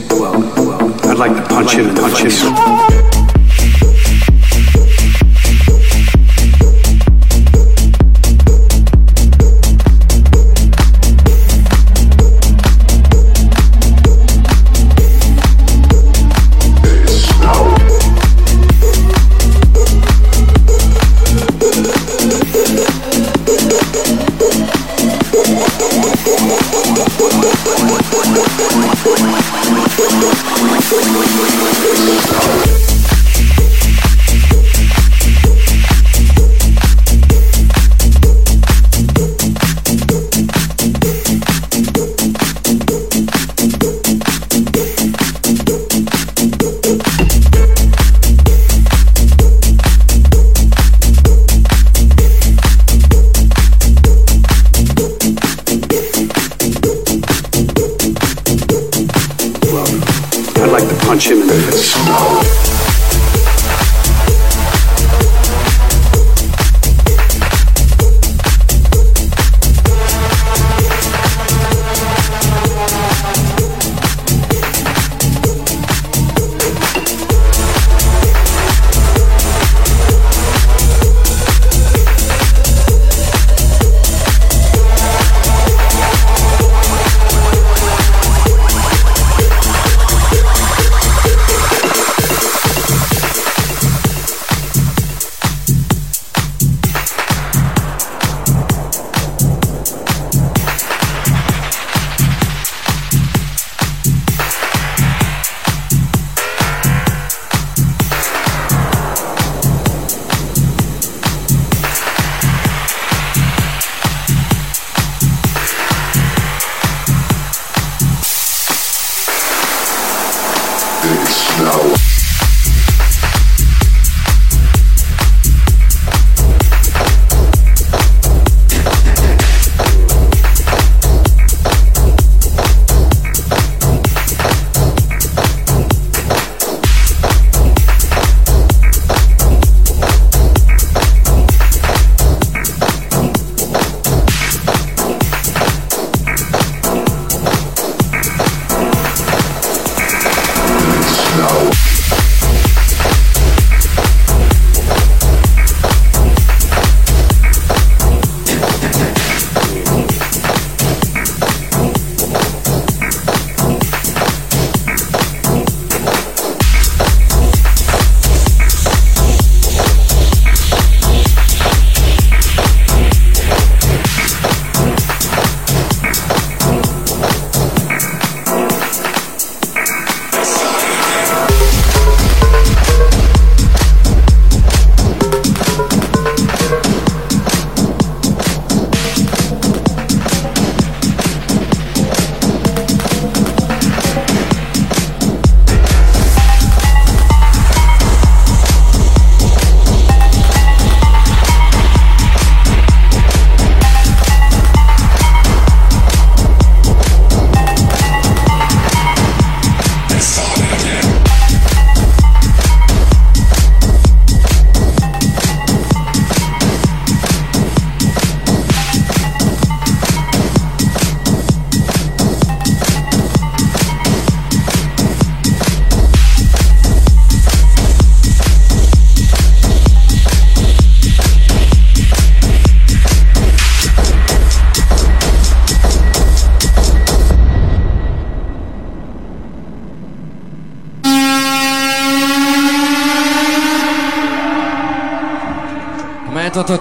Well, well, I'd like to punch like him in the punch face. Him.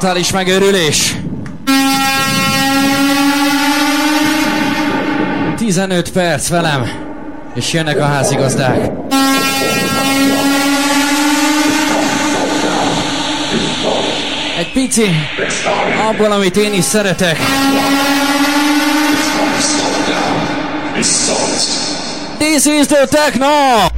Totális megőrülés. 15 perc velem, és jönnek a házigazdák. Egy pici, abból, amit én is szeretek. This is the techno!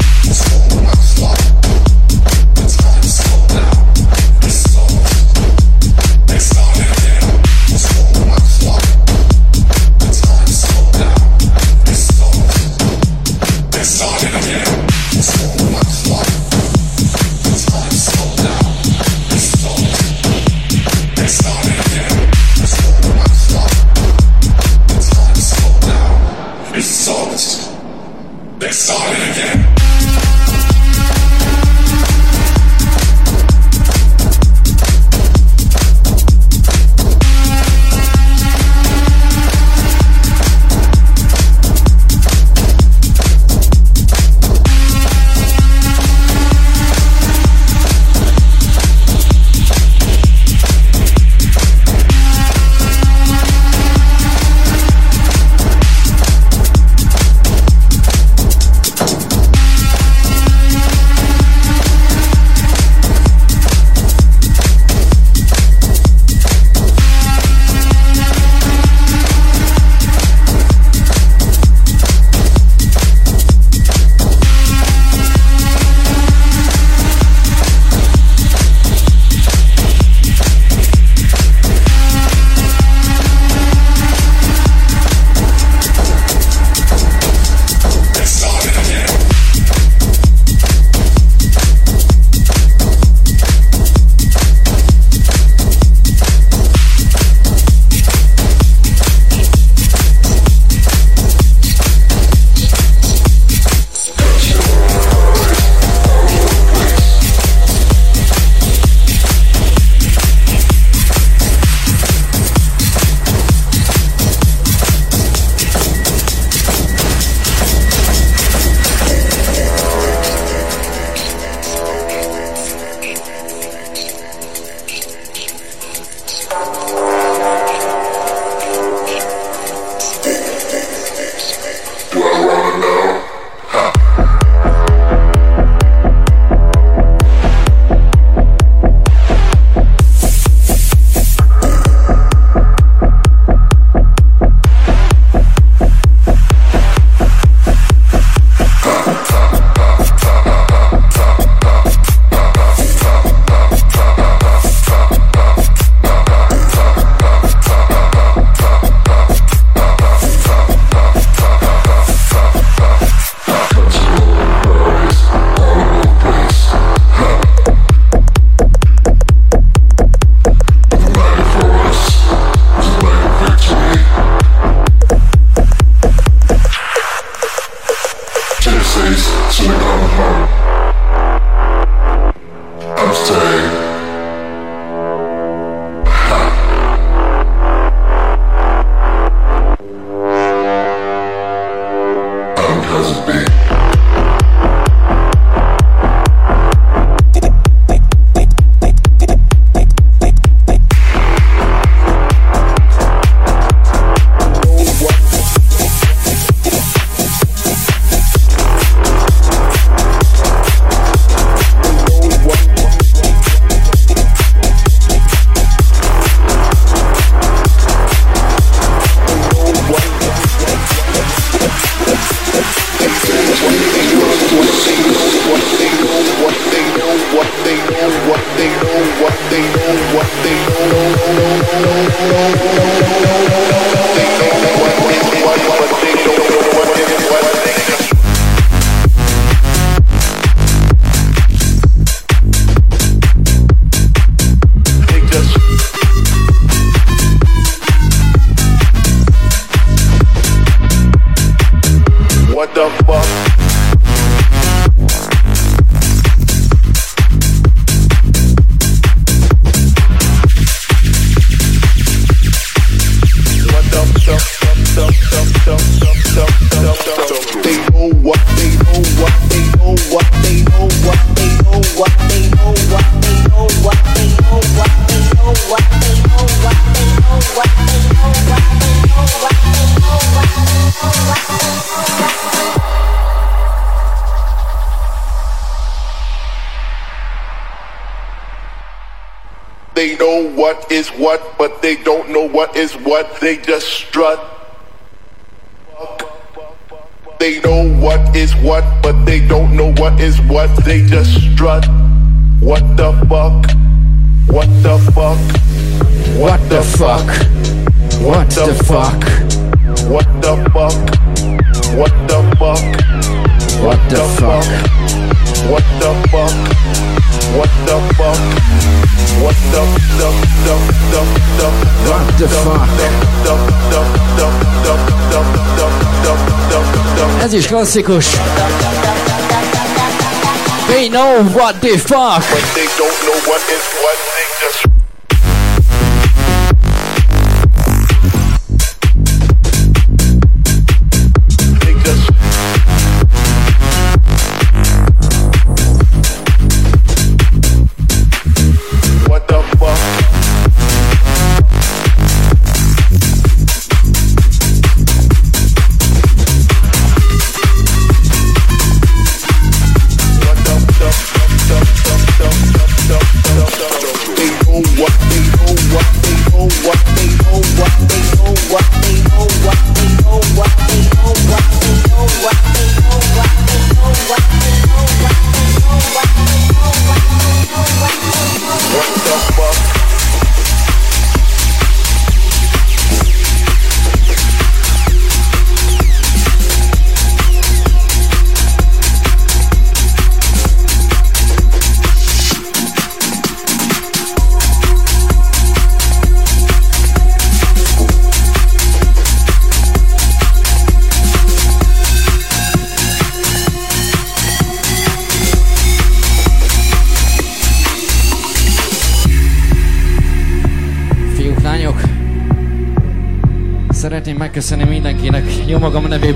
They know what the fuck.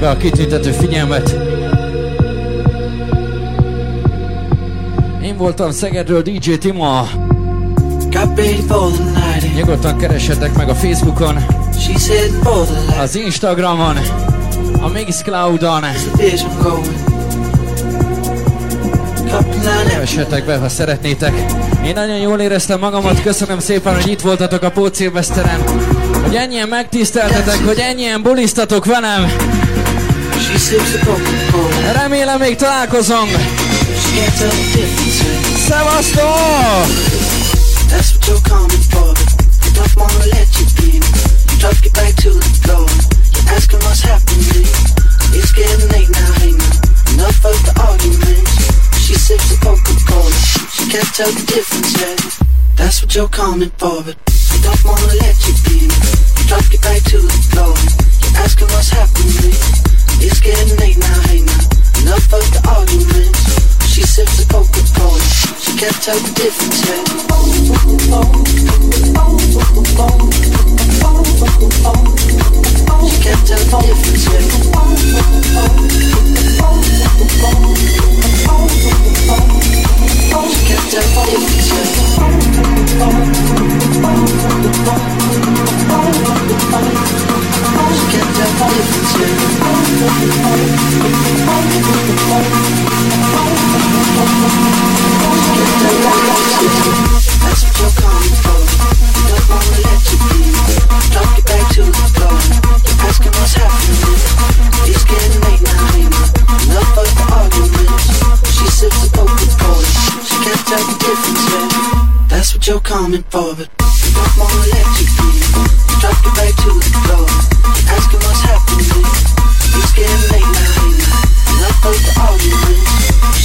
Nevébe a kitüntető figyelmet. Én voltam Szegedről DJ Tima. Nyugodtan keressetek meg a Facebookon, az Instagramon, a Mixcloudon. Keressetek be, ha szeretnétek. Én nagyon jól éreztem magamat, köszönöm szépen, hogy itt voltatok a Pócélveszteren. Hogy ennyien megtiszteltetek, hogy ennyien bulisztatok velem. Remélem még találkozom. Szevasztok! That's what you're coming for. You don't wanna let you be. You drop it back to the floor. You're asking what's happening. It's getting late now, hey now. Enough of the arguments. She sips a Coca-Cola. She can't tell the difference yet. That's what you're coming for, but you don't wanna let you be. You drop it back to the floor. You're asking what's happening. It's getting late now, hey now. Enough of the arguments. She sips Coca Cola. She can't tell the difference yet. She can't tell the difference She can't tell the difference you're coming for, but don't wanna let you be. Drop it back to the floor.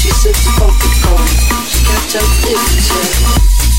She said the funk is. She can't tell the difference.